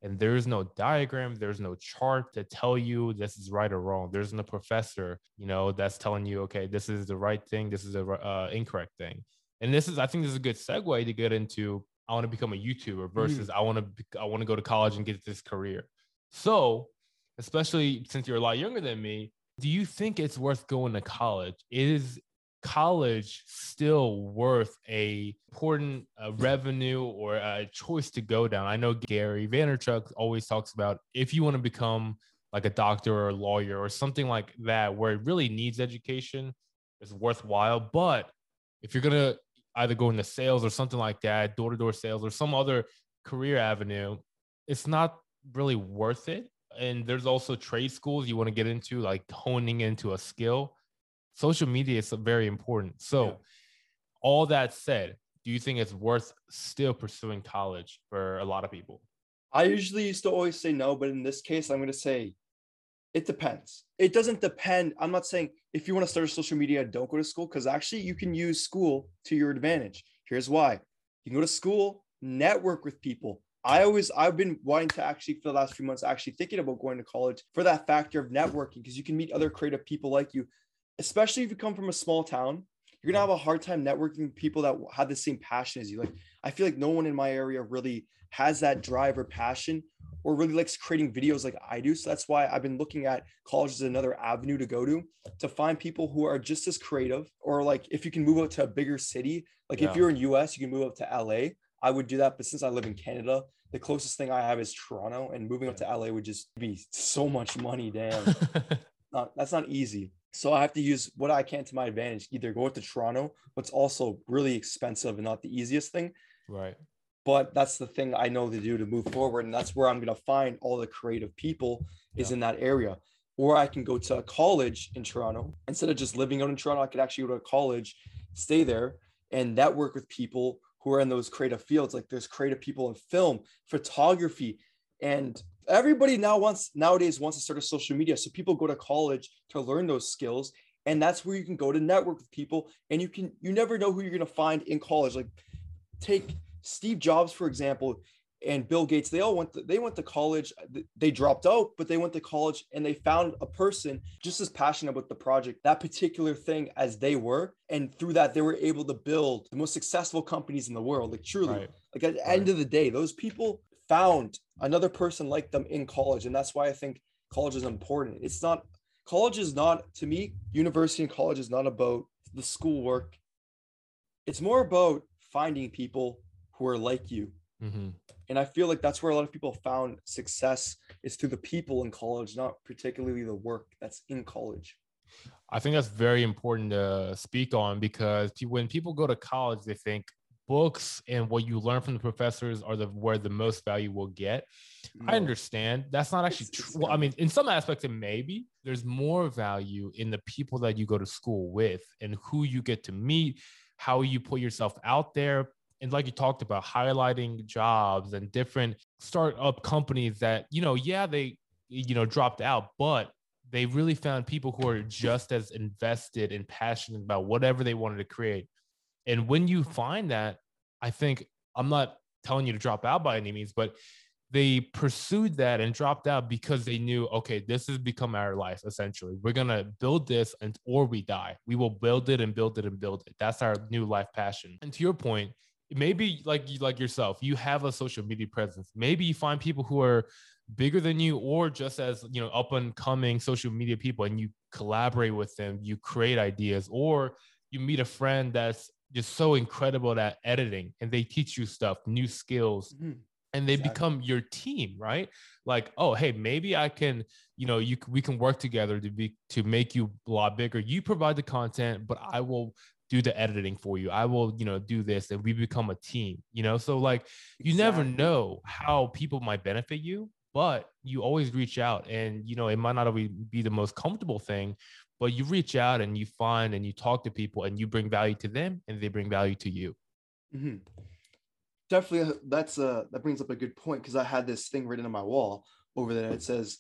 and there's no diagram there's no chart to tell you this is right or wrong there's no professor you know that's telling you okay this is the right thing this is the uh, incorrect thing and this is i think this is a good segue to get into i want to become a youtuber mm-hmm. versus mm. i want to i want to go to college and get this career so especially since you're a lot younger than me do you think it's worth going to college is college still worth a important uh, revenue or a choice to go down? I know Gary Vaynerchuk always talks about if you want to become like a doctor or a lawyer or something like that, where it really needs education, it's worthwhile. But if you're gonna either go into sales or something like that, door to door sales or some other career avenue, it's not really worth it. And there's also trade schools you want to get into, like honing into a skill social media is very important. So, yeah. all that said, do you think it's worth still pursuing college for a lot of people? I usually used to always say no, but in this case, I'm going to say it depends. It doesn't depend. I'm not saying if you want to start a social media, don't go to school because actually you can use school to your advantage. Here's why you can go to school, network with people. I always I've been wanting to actually for the last few months actually thinking about going to college for that factor of networking because you can meet other creative people like you, especially if you come from a small town. You're gonna have a hard time networking with people that have the same passion as you. Like I feel like no one in my area really has that drive or passion or really likes creating videos like I do. So that's why I've been looking at college as another avenue to go to to find people who are just as creative or like if you can move out to a bigger city, like yeah. if you're in US, you can move up to LA. I would do that, but since I live in Canada, the closest thing I have is Toronto, and moving up to LA would just be so much money. Damn, *laughs* not, that's not easy. So I have to use what I can to my advantage. Either go to Toronto, but it's also really expensive and not the easiest thing. Right but that's the thing I know to do to move forward. And that's where I'm going to find all the creative people is in that area. Or I can go to a college in Toronto. Instead of just living out in Toronto, I could actually go to a college, stay there, and network with people who are in those creative fields. Like there's creative people in film, photography, and everybody now wants nowadays wants to start a social media. So people go to college to learn those skills. And that's where you can go to network with people. And you can you never know who you're gonna find in college. Like take Steve Jobs, for example, and Bill Gates, they all went to, they went to college. They dropped out, but they went to college and they found a person just as passionate about the project, that particular thing as they were. And through that, they were able to build the most successful companies in the world. Like truly, right. like at the right. end of the day, those people found another person like them in college. And that's why I think college is important. It's not college is not to me, university and college is not about the schoolwork. It's more about finding people who are like you. Mm-hmm. And I feel like that's where a lot of people found success is through the people in college, not particularly the work that's in college. I think that's very important to speak on because when people go to college, they think books and what you learn from the professors are the where the most value will get. No. I understand that's not actually true. Well, I mean, in some aspects, it may be. There's more value in the people that you go to school with and who you get to meet, how you put yourself out there, and like you talked about highlighting jobs and different startup companies that you know yeah they you know dropped out but they really found people who are just as invested and passionate about whatever they wanted to create and when you find that i think i'm not telling you to drop out by any means but they pursued that and dropped out because they knew okay this has become our life essentially. We're to build this and or we die. We will build it and build it and build it. That's our new life passion. And to your point maybe like like yourself you have a social media presence. Maybe you find people who are bigger than you or just as you know up and coming social media people and you collaborate with them you create ideas or you meet a friend that's just so incredible at editing and they teach you stuff new skills mm-hmm. and they exactly. become your team right like oh hey maybe i can you know you we can work together to be to make you a lot bigger you provide the content but i will do the editing for you. I will, you know, do this and we become a team, you know? So like you exactly. never know how people might benefit you, but you always reach out and you know, it might not always be the most comfortable thing, but you reach out and you find and you talk to people and you bring value to them and they bring value to you. Mm-hmm. Definitely, uh, that's uh that brings up a good point because I had this thing written on my wall over there. It says,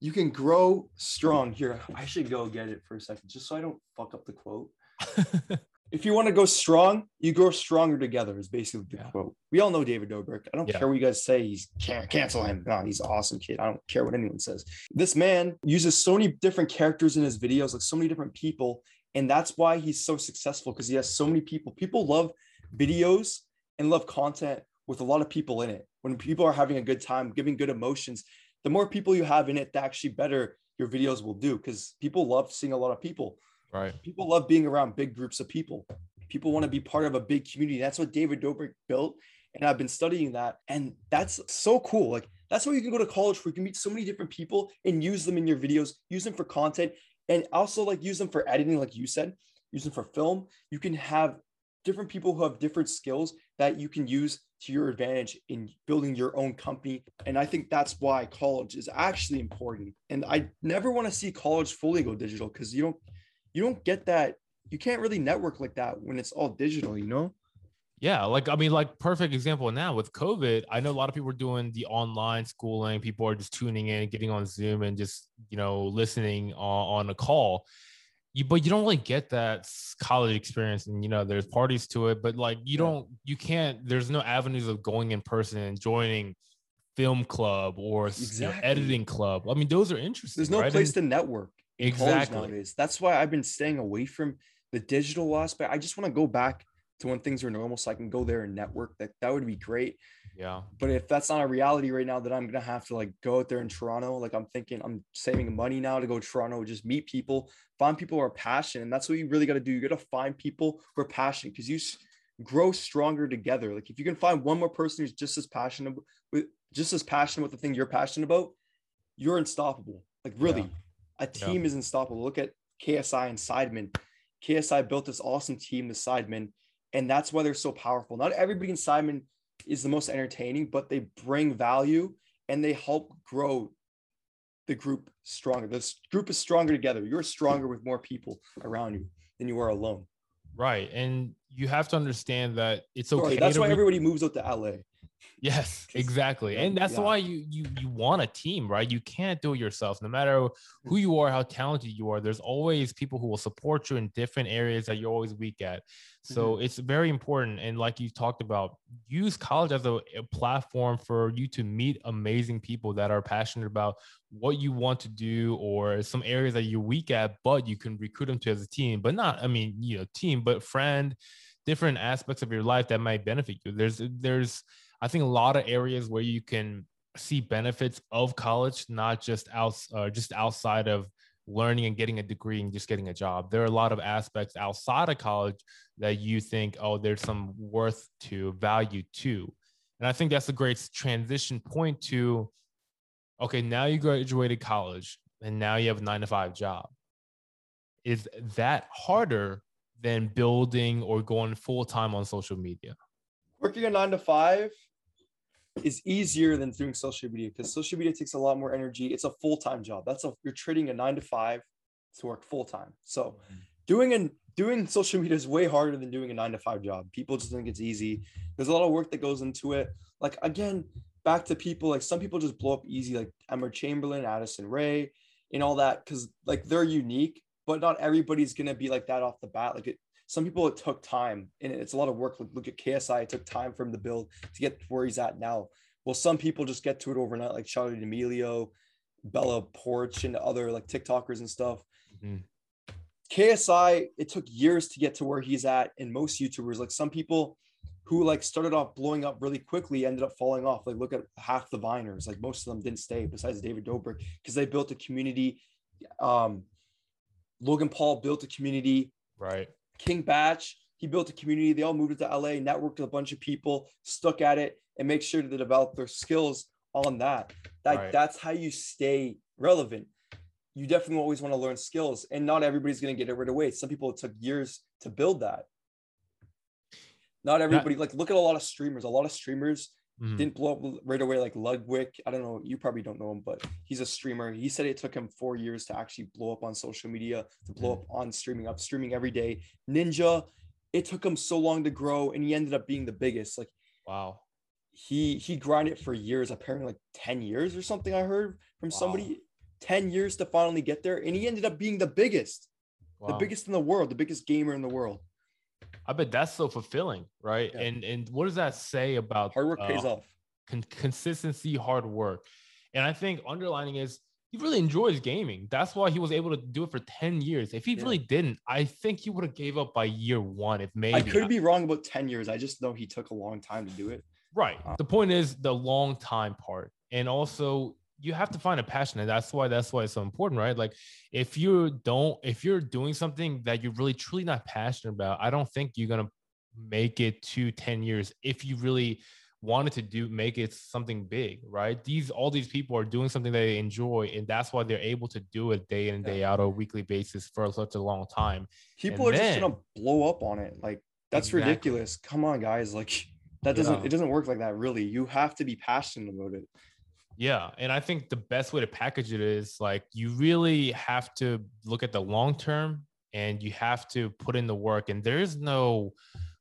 "You can grow strong." Here, I should go get it for a second, just so I don't fuck up the quote. *laughs* if you want to go strong, you grow stronger together. Is basically the yeah. quote. We all know David Dobrik. I don't yeah. care what you guys say. He's can't cancel him. God, he's an awesome kid. I don't care what anyone says. This man uses so many different characters in his videos, like so many different people, and that's why he's so successful because he has so many people. People love videos and love content with a lot of people in it. When people are having a good time, giving good emotions, the more people you have in it, the actually better your videos will do because people love seeing a lot of people. Right. People love being around big groups of people. People want to be part of a big community. That's what David Dobrik built. And I've been studying that. And that's so cool. Like that's why you can go to college where you can meet so many different people and use them in your videos, use them for content, and also like use them for editing, like you said, use them for film. You can have different people who have different skills that you can use to your advantage in building your own company. And I think that's why college is actually important. And I never want to see college fully go digital because you don't you don't get that. You can't really network like that when it's all digital, you know? Yeah, like I mean, like perfect example now with COVID. I know a lot of people are doing the online schooling. People are just tuning in, getting on Zoom, and just you know listening on, on a call. you but you don't really get that college experience and you know there's parties to it but like you don't you can't there's no avenues of going in person and joining film club or exactly. you know, editing club i mean those are interesting there's no right? place and, to network exactly nowadays that's why i've been staying away from the digital aspect i just want to go back to when things are normal so i can go there and network that that would be great yeah. But if that's not a reality right now, then I'm gonna have to like go out there in Toronto. Like I'm thinking I'm saving money now to go to Toronto, just meet people, find people who are passionate. And that's what you really got to do. You got to find people who are passionate because you grow stronger together. Like if you can find one more person who's just as passionate with just as passionate with the thing you're passionate about, you're unstoppable. Like really, yeah. A team yeah. is unstoppable. Look at KSI and Sidemen. KSI built this awesome team, the Sidemen, and that's why they're so powerful. Not everybody in Sidemen is the most entertaining, but they bring value and they help grow the group stronger. This group is stronger together. You're stronger with more people around you than you are alone. Right. And you have to understand that it's okay. Sorry, that's why re- everybody moves out to LA. Yes, exactly. And that's yeah. why you you you want a team, right? You can't do it yourself. No matter who you are, how talented you are, there's always people who will support you in different areas that you're always weak at. So mm-hmm. it's very important. And like you talked about, use college as a, a, platform for you to meet amazing people that are passionate about what you want to do or some areas that you're weak at, but you can recruit them to as a team, but not, I mean, you know, team, but friend, different aspects of your life that might benefit you. There's there's I think a lot of areas where you can see benefits of college, not just out, uh, just outside of learning and getting a degree and just getting a job. There are a lot of aspects outside of college that you think, oh, there's some worth to value to. And I think that's a great transition point to, okay, now you graduated college and now you have a nine to five job. Is that harder than building or going full time on social media? Working a nine to five is easier than doing social media because social media takes a lot more energy. It's a full time job. That's a you're trading a nine to five to work full time. So mm-hmm. doing and doing social media is way harder than doing a nine to five job. People just think it's easy. There's a lot of work that goes into it. Like again, back to people like some people just blow up easy, like Emma Chamberlain, Addison Rae, and all that, because like they're unique, but not everybody's gonna be like that off the bat. Like it, some people it took time and it's a lot of work. Look, look at KSI, it took time for him to build to get where he's at now. Well, some people just get to it overnight, like Charli D'Amelio, Bella Poarch, and other like TikTokers and stuff. Mm-hmm. KSI, it took years to get to where he's at, and most YouTubers, like some people who like started off blowing up really quickly ended up falling off. Like look at half the Viners, like most of them didn't stay besides David Dobrik because they built a community. Um, Logan Paul built a community. Right. King Bach. he built a community. They all moved to LA, networked with a bunch of people, stuck at it, and make sure to develop their skills on that. That right. that's how you stay relevant. You definitely always want to learn skills, and not everybody's going to get it right away. Some people it took years to build that. Not everybody. Like look at a lot of streamers. A lot of streamers mm-hmm. didn't blow up right away. Like Ludwig, I don't know. You probably don't know him, but he's a streamer. He said it took him four years to actually blow up on social media, to blow mm-hmm. up on streaming, up streaming every day. Ninja, it took him so long to grow, and he ended up being the biggest. Like wow, he he grinded for years, apparently like ten years or something. I heard from wow. somebody. 10 years to finally get there and he ended up being the biggest wow. the biggest in the world the biggest gamer in the world I bet that's so fulfilling, right? Yeah. And and what does that say about hard work uh, pays off? Con- consistency, hard work, and I think underlining is he really enjoys gaming. That's why he was able to do it for ten years. If he yeah. really didn't, I think he would have gave up by year one. If maybe I could be wrong about ten years. I just know he took a long time to do it. Right. Uh, the point is the long time part, and also you have to find a passion and that's why that's why it's so important right? Like if you don't if you're doing something that you're really truly not passionate about i don't think you're going to make it to 10 years if you really wanted to do make it something big right? These all these people are doing something they enjoy and that's why they're able to do it day in and day out on a weekly basis for such a long time. People and are then, just gonna blow up on it. Like that's exactly. ridiculous. Come on guys. Like that doesn't yeah. it doesn't work like that really. You have to be passionate about it yeah. And I think the best way to package it is like you really have to look at the long term and you have to put in the work. And there is no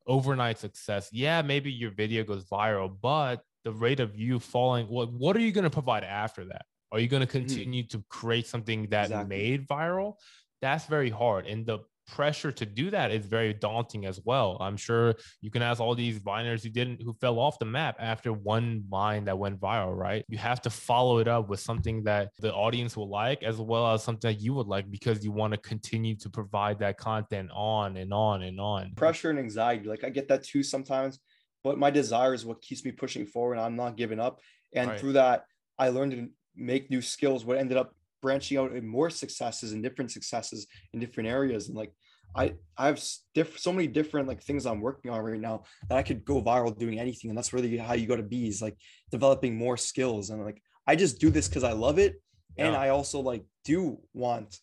overnight success. Yeah, maybe your video goes viral, but the rate of you falling, what what are you going to provide after that? Are you going to mm-hmm. continue mm-hmm. to create something that exactly. made viral? that's very hard. And the pressure to do that is very daunting as well. I'm sure you can ask all these viners who didn't who fell off the map after one vine that went viral, right? You have to follow it up with something that the audience will like as well as something that you would like because you want to continue to provide that content on and on and on. Pressure and anxiety, like I get that too sometimes, but my desire is what keeps me pushing forward. I'm not giving up. And right. through that, I learned to make new skills, what ended up branching out in more successes and different successes in different areas. And like I I have diff- so many different like things I'm working on right now that I could go viral doing anything, and that's really how you go to be is like developing more skills. And like I just do this because I love it, and yeah. I also like do want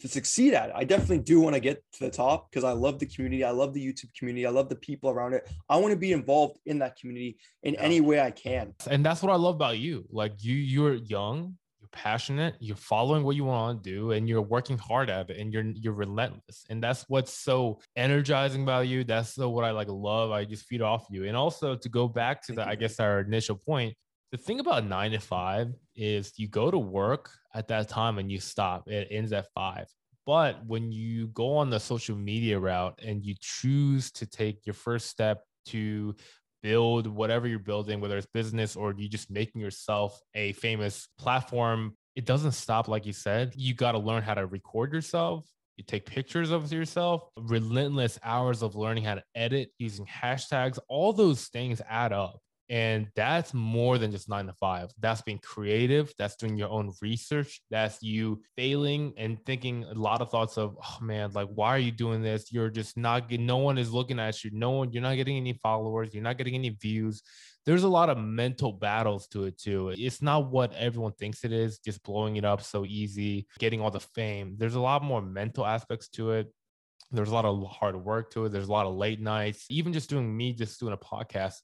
to succeed at it. I definitely do want to get to the top because I love the community. I love the YouTube community. I love the people around it. I want to be involved in that community in yeah. any way I can. And that's what I love about you. Like you, you're young, passionate, you're following what you want to do, and you're working hard at it, and you're you're relentless. And that's what's so energizing about you. That's what I like love. I just feed off you. And also to go back to the, I guess our initial point, the thing about nine to five is you go to work at that time and you stop. It ends at five. But when you go on the social media route and you choose to take your first step to build whatever you're building, whether it's business or you just making yourself a famous platform, it doesn't stop, like you said. You got to learn how to record yourself. You take pictures of yourself, relentless hours of learning how to edit using hashtags. All those things add up. And that's more than just nine to five. That's being creative. That's doing your own research. That's you failing and thinking a lot of thoughts of, oh man, like, why are you doing this? You're just not getting, no one is looking at you. No one, you're not getting any followers. You're not getting any views. There's a lot of mental battles to it too. It's not what everyone thinks it is, just blowing it up so easy, getting all the fame. There's a lot more mental aspects to it there's a lot of hard work to it. There's a lot of late nights. Even just doing me, just doing a podcast,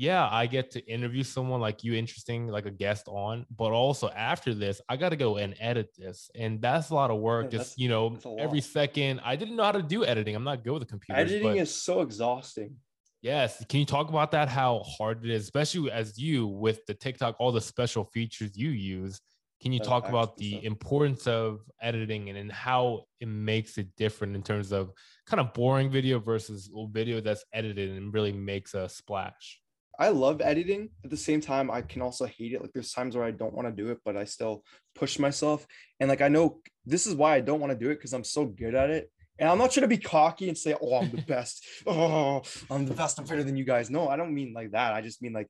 yeah, I get to interview someone like you, interesting, like a guest on. But also after this, I got to go and edit this, and that's a lot of work. Yeah, just you know, every second. I didn't know how to do editing. I'm not good with the computer. Editing is so exhausting. Yes, can you talk about that? How hard it is, especially as you with the TikTok, all the special features you use. Can you that's talk about the stuff. importance of editing and, and how it makes it different in terms of kind of boring video versus video that's edited and really makes a splash? I love editing. At the same time, I can also hate it. Like there's times where I don't want to do it, but I still push myself. And like I know this is why I don't want to do it because I'm so good at it. And I'm not trying to be cocky and say, "Oh, I'm the best. *laughs* oh, I'm the best. I'm better than you guys." No, I don't mean like that. I just mean like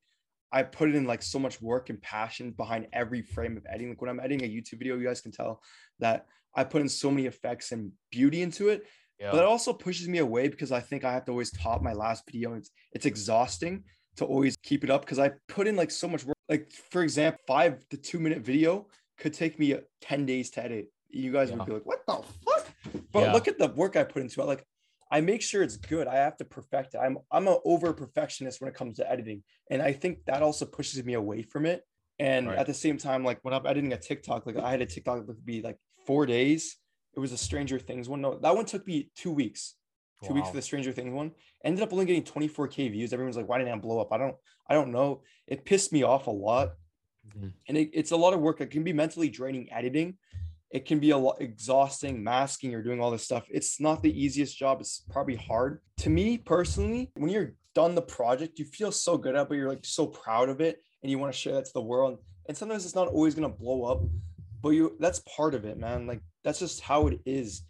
I put in like so much work and passion behind every frame of editing. Like when I'm editing a YouTube video, you guys can tell that I put in so many effects and beauty into it. Yeah. But it also pushes me away because I think I have to always top my last video. It's it's exhausting to always keep it up because I put in like so much work. Like for example, five to two minute video could take me uh, 10 days to edit. You guys yeah. would be like, what the fuck? But yeah. look at the work I put into it. Like I make sure it's good. I have to perfect it. I'm I'm an over perfectionist when it comes to editing. And I think that also pushes me away from it. And right. at the same time, like when I'm editing a TikTok, like I had a TikTok that would be like four days. It was a Stranger Things one. No, that one took me two weeks two wow. weeks for the Stranger Things one. Ended up only getting 24k views. Everyone's like, why didn't I blow up? I don't, I don't know. It pissed me off a lot, mm-hmm. and it, it's a lot of work. It can be mentally draining editing. It can be a lot exhausting, masking or doing all this stuff. It's not the easiest job. It's probably hard. To me personally, when you're done the project, you feel so good at, it, but you're like so proud of it, and you want to share that to the world. And sometimes it's not always gonna blow up, but you that's part of it, man. Like that's just how it is.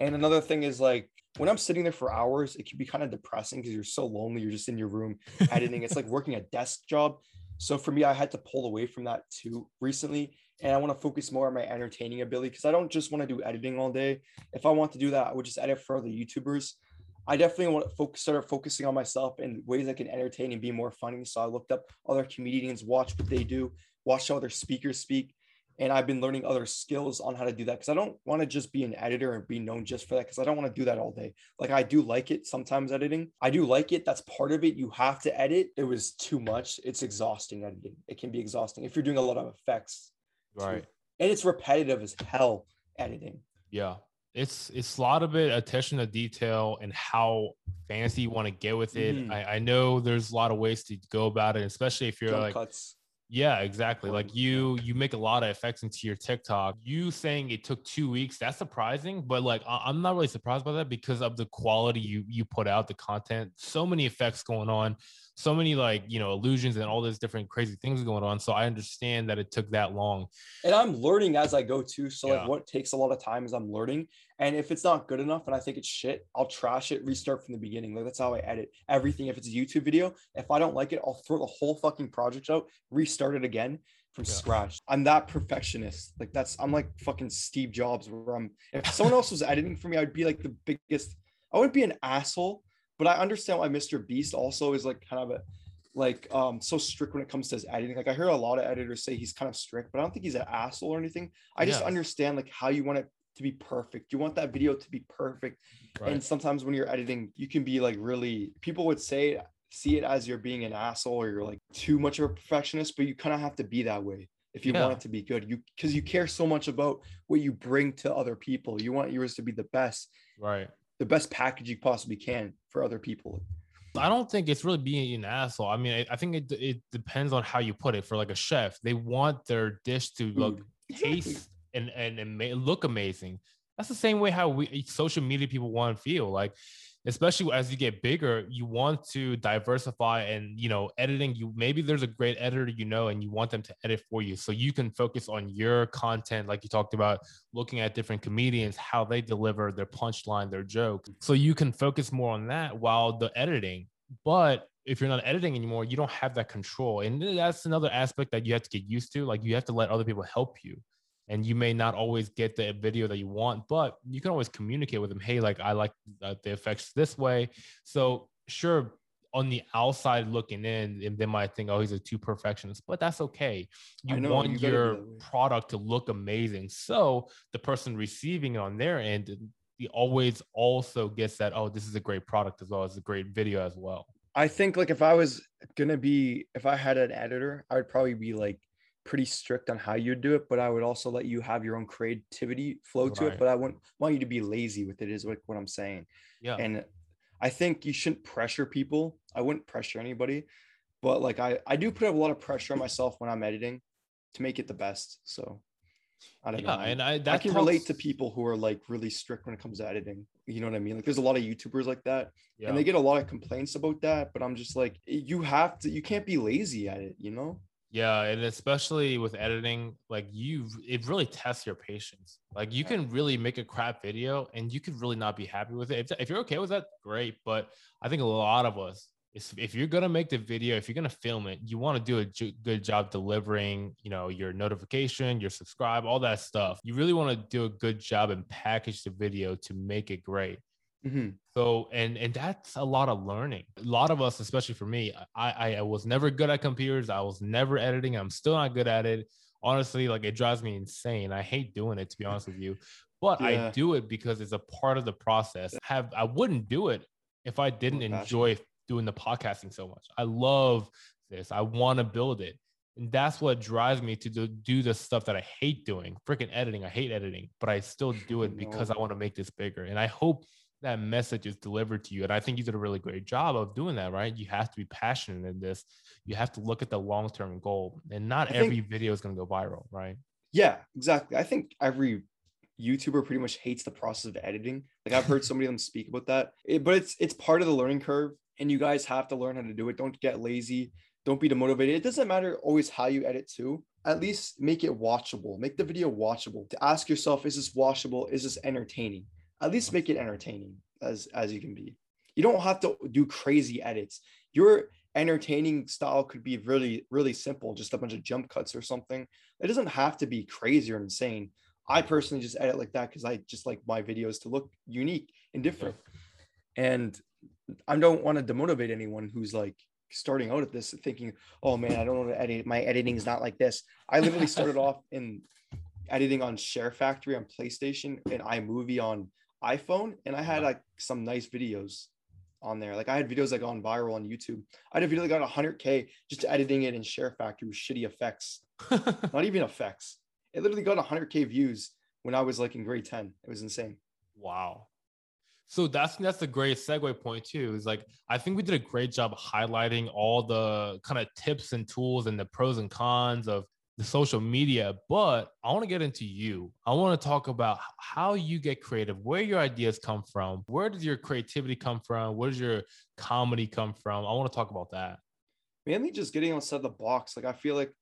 And another thing is like when I'm sitting there for hours, it can be kind of depressing because you're so lonely. You're just in your room editing. it's like *laughs* working a desk job. So for me, I had to pull away from that too recently. And I want to focus more on my entertaining ability because I don't just want to do editing all day. If I want to do that, I would just edit for other YouTubers. I definitely want to focus, start focusing on myself in ways I can entertain and be more funny. So I looked up other comedians, watch what they do, watch how other speakers speak, and I've been learning other skills on how to do that because I don't want to just be an editor and be known just for that because I don't want to do that all day. Like I do like it sometimes editing. I do like it. That's part of it. You have to edit. It was too much. It's exhausting editing. It can be exhausting if you're doing a lot of effects. Right. Too. And it's repetitive as hell editing. Yeah. It's it's a lot of it attention to detail and how fancy you want to get with it. Mm-hmm. I, I know there's a lot of ways to go about it, especially if you're Jump like cuts Yeah, exactly. Like you, you make a lot of effects into your TikTok. You saying it took two weeks, that's surprising. But like, I'm not really surprised by that because of the quality you you put out, the content. So many effects going on, so many like you know illusions and all these different crazy things going on. So I understand that it took that long. and I'm learning as I go too. So Yeah. like what takes a lot of time is I'm learning. And if it's not good enough and I think it's shit, I'll trash it, restart from the beginning. Like that's how I edit everything. If it's a YouTube video, if I don't like it, I'll throw the whole fucking project out, restart it again from Yeah. scratch. I'm that perfectionist. Like that's I'm like fucking Steve Jobs where I'm if someone else was editing for me, I'd be like the biggest I wouldn't be an asshole, but I understand why Mr. Beast also is like kind of a like um so strict when it comes to his editing. Like I hear a lot of editors say he's kind of strict, but I don't think he's an asshole or anything. I just Yeah. understand like how you want it to be perfect. You want that video to be perfect. Right. And sometimes when you're editing, you can be like really people would say see it as you're being an asshole or you're like too much of a perfectionist, but you kind of have to be that way if you Yeah. want it to be good. You because you care so much about what you bring to other people. You want yours to be the best, right. The best package you possibly can for other people. I don't think it's really being an asshole. I mean, I, I think it it depends on how you put it. For like a chef, they want their dish to look. Exactly. taste and and, and look amazing. That's the same way how we social media people want to feel. Like, especially as you get bigger, you want to diversify and you know, editing. You maybe there's a great editor you know, and you want them to edit for you, so you can focus on your content, like you talked about, looking at different comedians, how they deliver their punchline, their joke, so you can focus more on that while the editing. But if you're not editing anymore, you don't have that control, and that's another aspect that you have to get used to. Like you have to let other people help you and you may not always get the video that you want but you can always communicate with them hey like i like the effects this way. So sure on the outside looking in and they might think oh he's a too perfectionist but that's okay. You know, want you your product to look amazing. So the person receiving it on their end he always also gets that oh this is a great product as well as a great video as well. I think like if I was gonna be if I had an editor, I would probably be like pretty strict on how you do it, but I would also let you have your own creativity flow to it. But I wouldn't want you to be lazy with it, is what, what I'm saying. yeah And I think you shouldn't pressure people. I wouldn't pressure anybody, but like I, I do put a lot of pressure on myself when I'm editing to make it the best. So I don't yeah know. and i that I can relate to people who are like really strict when it comes to editing. You know what I mean? Like there's a lot of YouTubers like that yeah. and they get a lot of complaints about that but i'm just like you have to you can't be lazy at it you know Yeah, and especially with editing, like you, it really tests your patience. Like you can really make a crap video, and you could really not be happy with it. If, if you're okay with that, great. But I think a lot of us, if you're gonna make the video, if you're gonna film it, you want to do a j- good job delivering, you know, your notification, your subscribe, all that stuff. You really want to do a good job and package the video to make it great. Mhm. So and and that's a lot of learning. A lot of us, especially for me, I I, I was never good at computers. I was never editing. I'm still not good at it. Honestly, like it drives me insane. I hate doing it to be honest with you. But I do it because it's a part of the process. Have I wouldn't do it if I didn't passion. enjoy doing the podcasting so much. I love this. I want to build it. And that's what drives me to do, do the stuff that I hate doing. Freaking editing. I hate editing, but I still do it *laughs* because I want to make this bigger. And I hope that message is delivered to you. And I think you did a really great job of doing that, right? You have to be passionate in this. You have to look at the long term goal. And not I think- every video is going to go viral, right? yeah exactly i think every youtuber pretty much hates the process of editing like i've heard *laughs* somebody of them speak about that It- but it's it's part of the learning curve and you guys have to learn how to do it don't get lazy don't be demotivated it doesn't matter always how you edit too at least make it watchable make the video watchable to ask yourself is this watchable is this entertaining at least make it entertaining as as you can be. You don't have to do crazy edits. Your entertaining style could be really really simple just a bunch of jump cuts or something. It doesn't have to be crazy or insane. I personally just edit like that because i just like my videos to look unique and different. And i don't want to demotivate anyone who's like starting out at this thinking oh man i don't know how to edit. My editing is not like this. I literally started *laughs* off in editing on share factory on playstation and imovie on iphone and i had uh-huh. like some nice videos on there like i had videos that gone viral on youtube i had a video that got 100k just editing it in share factory with shitty effects *laughs* not even effects. It literally got 100k views when I was like in grade 10. It was insane. Wow. So that's that's a great segue point too. Is like I think we did a great job highlighting all the kind of tips and tools and the pros and cons of the social media, but I want to get into you. I want to talk about how you get creative, where your ideas come from, where does your creativity come from, where does your comedy come from? I want to talk about that. Mainly just getting outside the box. Like I feel like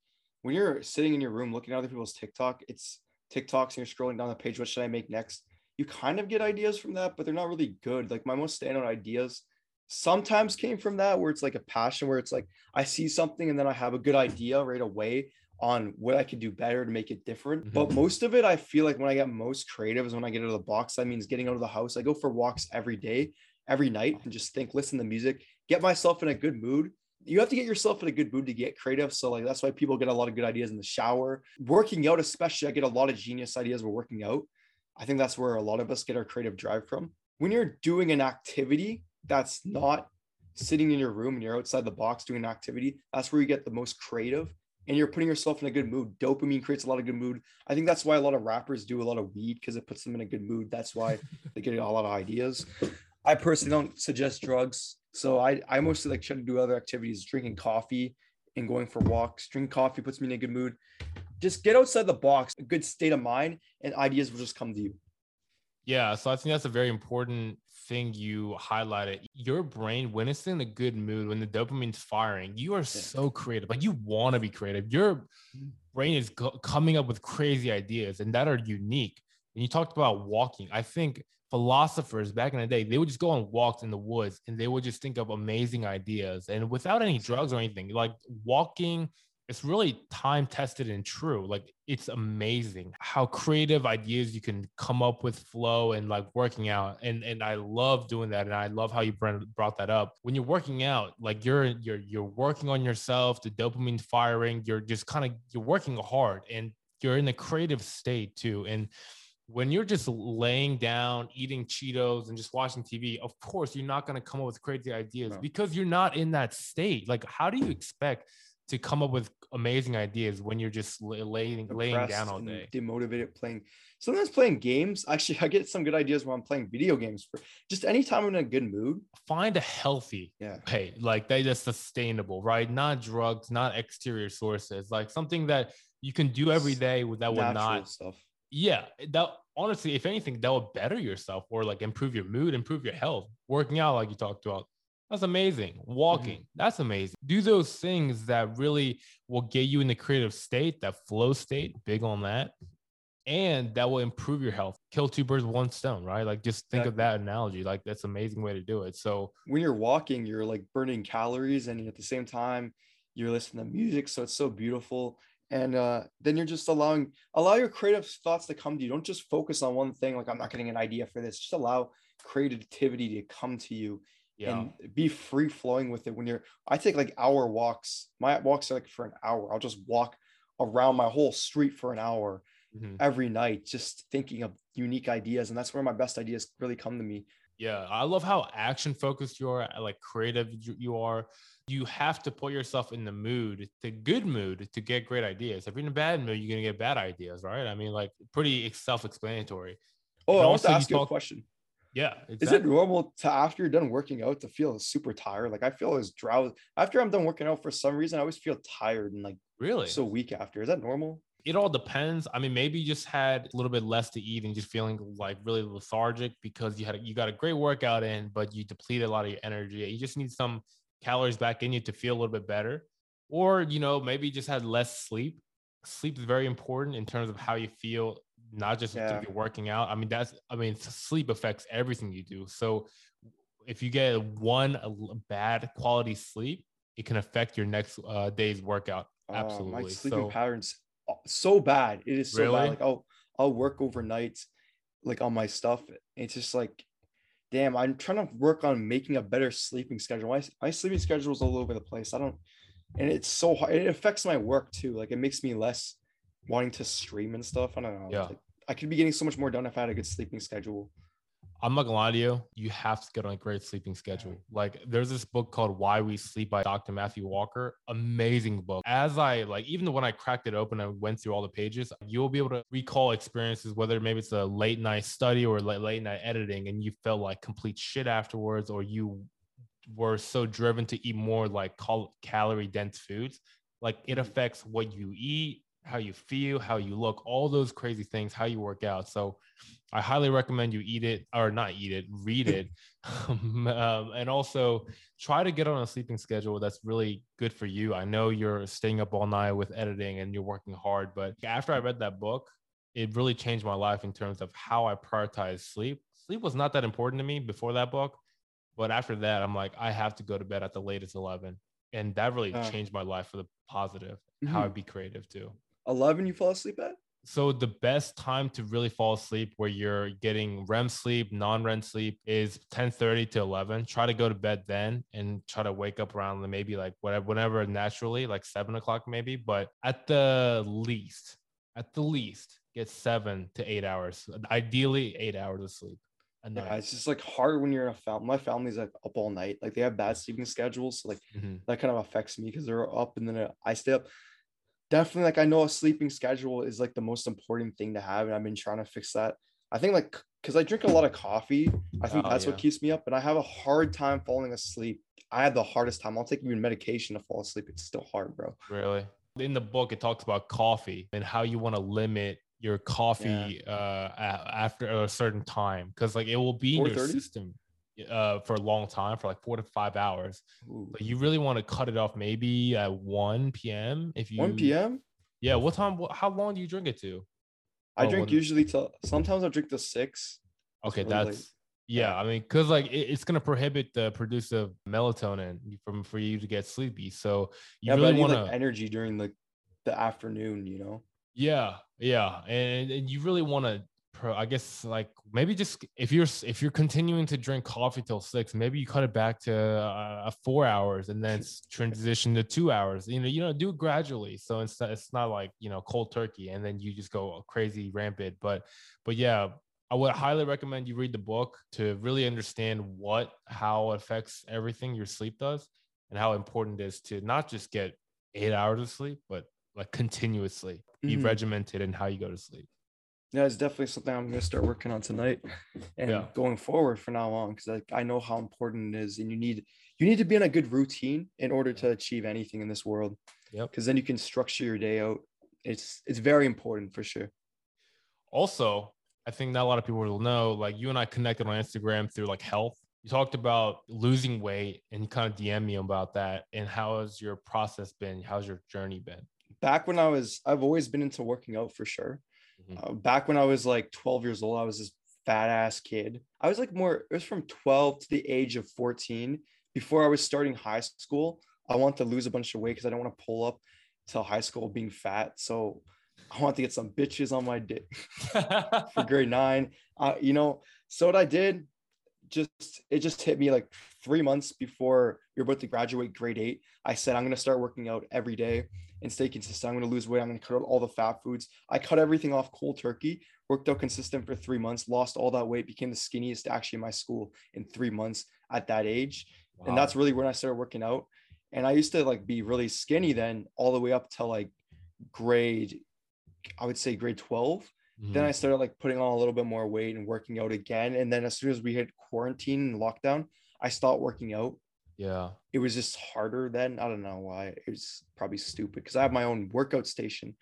when you're sitting in your room looking at other people's TikTok, it's TikToks and you're scrolling down the page. What should I make next? you kind of get ideas from that, but they're not really good. Like my most standout ideas sometimes came from that where it's like a passion where it's like I see something and then I have a good idea right away on what I could do better to make it different. Mm-hmm. But most of it, I feel like when I get most creative is when I get out of the box. That means getting out of the house. I go for walks every day, every night, and just think, listen to music, get myself in a good mood. You have to get yourself in a good mood to get creative. So, like, that's why people get a lot of good ideas in the shower. Working out, especially, I get a lot of genius ideas while working out. I think that's where a lot of us get our creative drive from. When you're doing an activity that's not sitting in your room and you're outside the box doing an activity, that's where you get the most creative and you're putting yourself in a good mood. Dopamine creates a lot of good mood. I think that's why a lot of rappers do a lot of weed because it puts them in a good mood. That's why *laughs* they get a lot of ideas. I personally don't suggest drugs. So I, I mostly like try to do other activities, drinking coffee and going for walks. Drinking coffee puts me in a good mood just get outside the box, a good state of mind, and ideas will just come to you. Yeah, so I think that's a very important thing you highlighted. Your brain, when it's in a good mood, when the dopamine's firing, you are yeah. so creative. Like you want to be creative. Your brain is co- coming up with crazy ideas and that are unique. And you talked about walking. I think philosophers back in the day, they would just go on walks in the woods and they would just think of amazing ideas and without any drugs or anything. Like walking it's really time tested and true. Like it's amazing how creative ideas you can come up with flow and like working out. And and I love doing that. And I love how you brought that up. When you're working out, like you're you're you're working on yourself, the dopamine firing, you're just kind of you're working hard and you're in a creative state too. And when you're just laying down, eating Cheetos and just watching TV, of course, you're not going to come up with crazy ideas no. because you're not in that state. Like, how do you expect to come up with amazing ideas when you're just laying laying down all day. Demotivated playing. Sometimes playing games. Actually, I get some good ideas when I'm playing video games. For just anytime I'm in a good mood. Find a healthy yeah. Hey, like that is sustainable, right? Not drugs, not exterior sources. Like something that you can do every day that will not stuff. Yeah, that honestly, if anything, that will better yourself or like improve your mood, improve your health. Working out, like you talked about, that's amazing. Walking, mm-hmm. that's amazing. Do those things that really will get you in the creative state, that flow state, big on that. And that will improve your health. Kill two birds with one stone, right? Like just think exactly. of that analogy. Like that's amazing way to do it. So when you're walking, you're like burning calories and at the same time you're listening to music. So it's so beautiful. And uh, then you're just allowing allow your creative thoughts to come to you. Don't just focus on one thing, like I'm not getting an idea for this. Just allow creativity to come to you yeah. and be free flowing with it when you're i take like hour walks. My walks are like for an hour. I'll just walk around my whole street for an hour mm-hmm. every night just thinking of unique ideas and that's where my best ideas really come to me. Yeah i love how action focused you are like creative you are. You have to put yourself in the mood the good mood to get great ideas. If you're in a bad mood you're going to get bad ideas right? I mean like pretty self-explanatory. Oh i want to ask you, talk- a question yeah. Exactly. Is it normal to after you're done working out to feel super tired? Like I feel as drowsy after I'm done working out for some reason. I always feel tired and like really so weak after. Is that normal? It all depends. I mean, maybe you just had a little bit less to eat and just feeling like really lethargic because you had you got a great workout in, but you depleted a lot of your energy. You just need some calories back in you to feel a little bit better. Or, you know, maybe you just had less sleep. Sleep is very important in terms of how you feel not just yeah. you're working out. I mean, that's I mean, sleep affects everything you do. So if you get one bad quality sleep, it can affect your next uh, day's workout. Absolutely. Uh, my sleeping so, patterns uh, so bad. It is so really? bad. Like I'll I'll work overnight, like on my stuff. It's just like, damn. I'm trying to work on making a better sleeping schedule. My my sleeping schedule is all over the place. I don't, and it's so hard. It affects my work too. Like it makes me less wanting to stream and stuff. I don't know. Yeah. Like, I could be getting so much more done if I had a good sleeping schedule. I'm not gonna lie to you. You have to get on a great sleeping schedule. Like there's this book called Why We Sleep by Dr. Matthew Walker. Amazing book. As I like, even when I cracked it open and went through all the pages, you'll be able to recall experiences, whether maybe it's a late night study or late, late night editing, and you felt like complete shit afterwards, or you were so driven to eat more like cal- calorie dense foods. Like it Mhm. affects what you eat, how you feel, how you look, all those crazy things, how you work out. So I highly recommend you eat it or not eat it, read it. *laughs* *laughs* um, and also try to get on a sleeping schedule that's really good for you. I know you're staying up all night with editing and you're working hard, but after I read that book, it really changed my life in terms of how I prioritize sleep. Sleep was not that important to me before that book, but after that, I'm like, I have to go to bed at the latest 11. And that really Uh. changed my life for the positive, how I Mhm. be creative too. 11 you fall asleep at? So the best time to really fall asleep where you're getting REM sleep, non-REM sleep is 10:30 to 11. Try to go to bed then and try to wake up around maybe like whatever whenever naturally, like seven o'clock maybe. But at the least, at the least, get seven to eight hours. Ideally eight hours of sleep. Yeah, it's just like hard when you're in a family. My family's like up all night. Like they have bad sleeping schedules. So like Mhm. that kind of affects me because they're up and then I stay up. Definitely, like I know a sleeping schedule is like the most important thing to have, and I've been trying to fix that. I think like because I drink a lot of coffee, I think Oh, that's yeah. what keeps me up, and I have a hard time falling asleep. I have the hardest time. I'll take even medication to fall asleep. It's still hard, bro. Really? In the book, it talks about coffee and how you want to limit your coffee uh, after a certain time because like it will be in your system uh, for a long time for like four to five hours. But you really want to cut it off maybe at 1 p.m. if you 1 p.m. Yeah. What time? How long do you drink it to? I Oh, drink when- usually till sometimes I drink till six. Okay, really late. that's yeah. I mean, because like it, it's gonna prohibit the produce of melatonin from for you to get sleepy. So you yeah, really want like energy during like the afternoon, you know. Yeah, yeah, and, and you really want to, pro, I guess, like maybe just if you're if you're continuing to drink coffee till six, maybe you cut it back to uh, four hours and then *laughs* transition to two hours. You know, you know, do it gradually. So it's not, it's not like you know cold turkey and then you just go crazy rampant. But but yeah, I would highly recommend you read the book to really understand what how it affects everything your sleep does and how important it is to not just get eight hours of sleep, but like continuously be Mhm. regimented in how you go to sleep. Yeah, it's definitely something I'm gonna start working on tonight and Yeah. going forward from now on because like I know how important it is, and you need you need to be in a good routine in order to achieve anything in this world. Yep. Because then you can structure your day out. It's it's very important for sure. Also, I think not a lot of people will know, like you and I connected on Instagram through like health. You talked about losing weight and you kind of DM me about that. And how has your process been? How's your journey been? Back when I was, I've always been into working out for sure. Mhm. Uh, back when I was like 12 years old, I was this fat ass kid. I was like more, it was from 12 to the age of 14. Before I was starting high school, I want to lose a bunch of weight because I don't want to pull up till high school being fat. So I want to get some bitches on my dick *laughs* for grade nine. Uh, you know, so what I did, just it just hit me like three months before you're about to graduate grade eight. I said I'm gonna start working out every day and stay consistent. I'm gonna lose weight. I'm gonna cut out all the fat foods. I cut everything off cold turkey. Worked out consistent for three months. Lost all that weight. Became the skinniest actually in my school in three months at that age. And that's really when I started working out. And I used to like be really skinny then, all the way up to like grade, I would say grade 12 then. I mm-hmm. started like putting on a little bit more weight and working out again. And then as soon as we hit quarantine and lockdown, I stopped working out. yeah. It was just harder then. I don't know why. It was probably stupid because I have my own workout station.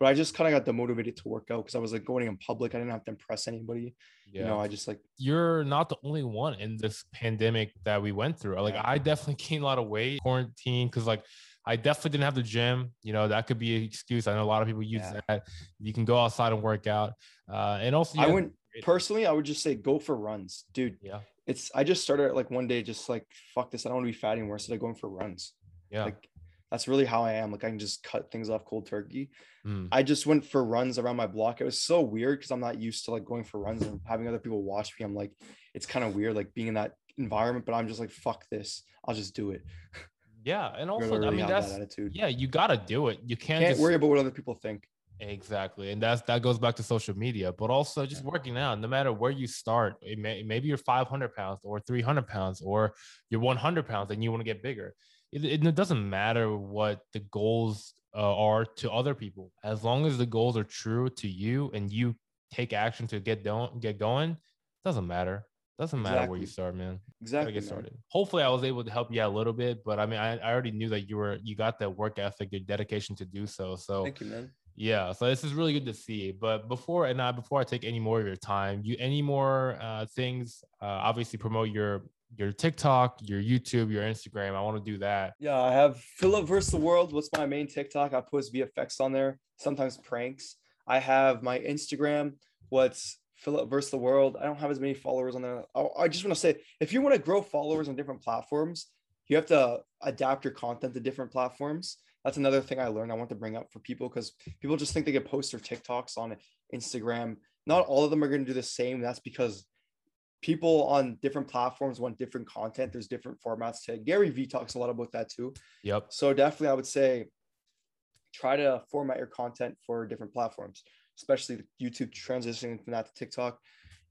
But I just kind of got demotivated to work out because I was like going in public. I didn't have to impress anybody. Yeah. You know, I just like you're not the only one in this pandemic that we went through. Like Yeah. I definitely *laughs* gained a lot of weight quarantine because like I definitely didn't have the gym. You know that could be an excuse. I know a lot of people use Yeah. that. You can go outside and work out, uh, and also I went personally, I would just say go for runs, dude. Yeah, It's I just started like one day, just like fuck this. I don't want to be fat anymore. Instead of going for runs. yeah. Like that's really how I am. Like I can just cut things off cold turkey. Mm. I just went for runs around my block. It was so weird because I'm not used to like going for runs and having other people watch me. I'm like, it's kind of weird like being in that environment, but I'm just like, fuck this. I'll just do it. *laughs* yeah, and also I mean that's that attitude. yeah, you gotta do it. You can't, Can't just, worry about what other people think. Exactly. And that's that goes back to social media, but also just working out, no matter where you start, it may, maybe you're 500 pounds or 300 pounds or you're 100 pounds and you want to get bigger. It, it, it doesn't matter what the goals uh, are to other people. As long as the goals are true to you and you take action to get down, get going, doesn't matter. Doesn't matter Exactly. where you start, man. Exactly. Gotta get man. started. Hopefully, I was able to help you out a little bit, but I mean, I, I already knew that you were you got that work ethic, your dedication to do so. So Thank you, man. yeah, so this is really good to see. But before and I before I take any more of your time, you any more uh, things? Uh, obviously, promote your your TikTok, your YouTube, your Instagram. I want to do that. Yeah, I have Philip versus the world. What's my main TikTok? I post VFX on there, sometimes pranks. I have my Instagram. What's Philip versus the world? I don't have as many followers on there. I, I just want to say, if you want to grow followers on different platforms, you have to adapt your content to different platforms. That's another thing I learned. I want to bring up for people because people just think they can post their TikToks on Instagram. Not all of them are going to do the same. That's because people on different platforms want different content. There's different formats to. Gary Vee talks a lot about that too. Yep. So definitely, I would say try to format your content for different platforms, especially YouTube transitioning from that to TikTok.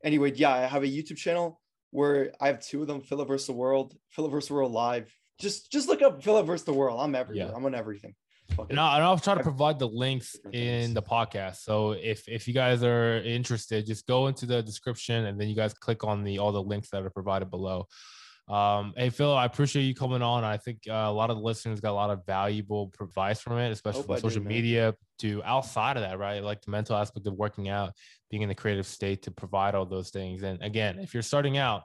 Anyway, yeah, I have a YouTube channel where I have two of them: Philip versus the World, Philip versus the World Live. Just just look up Philip versus the World. I'm everywhere. Yeah. I'm on everything. Fuck. And I'll, and I'll try to provide the links in the podcast. So if if you guys are interested, just go into the description and then you guys click on the all the links that are provided below. Um, hey Phil, I appreciate you coming on. I think uh, a lot of the listeners got a lot of valuable advice from it, especially from social man. media to outside of that, right? Like the mental aspect of working out, being in the creative state to provide all those things. And again, if you're starting out,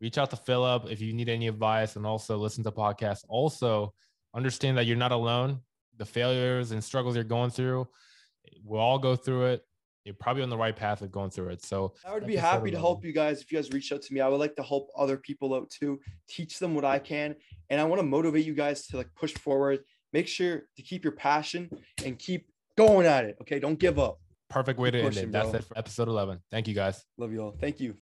reach out to Philip if you need any advice and also listen to podcasts. Also, understand that you're not alone. The failures and struggles you're going through, we'll all go through it. You're probably on the right path of going through it. So I would be happy to um, help you guys if you guys reach out to me. I would like to help other people out too, teach them what I can, and I want to motivate you guys to like push forward. Make sure to keep your passion and keep going at it. Okay, don't give up. perfect way to end it. That's bro. it for episode 11. Thank you guys. Love you all. Thank you.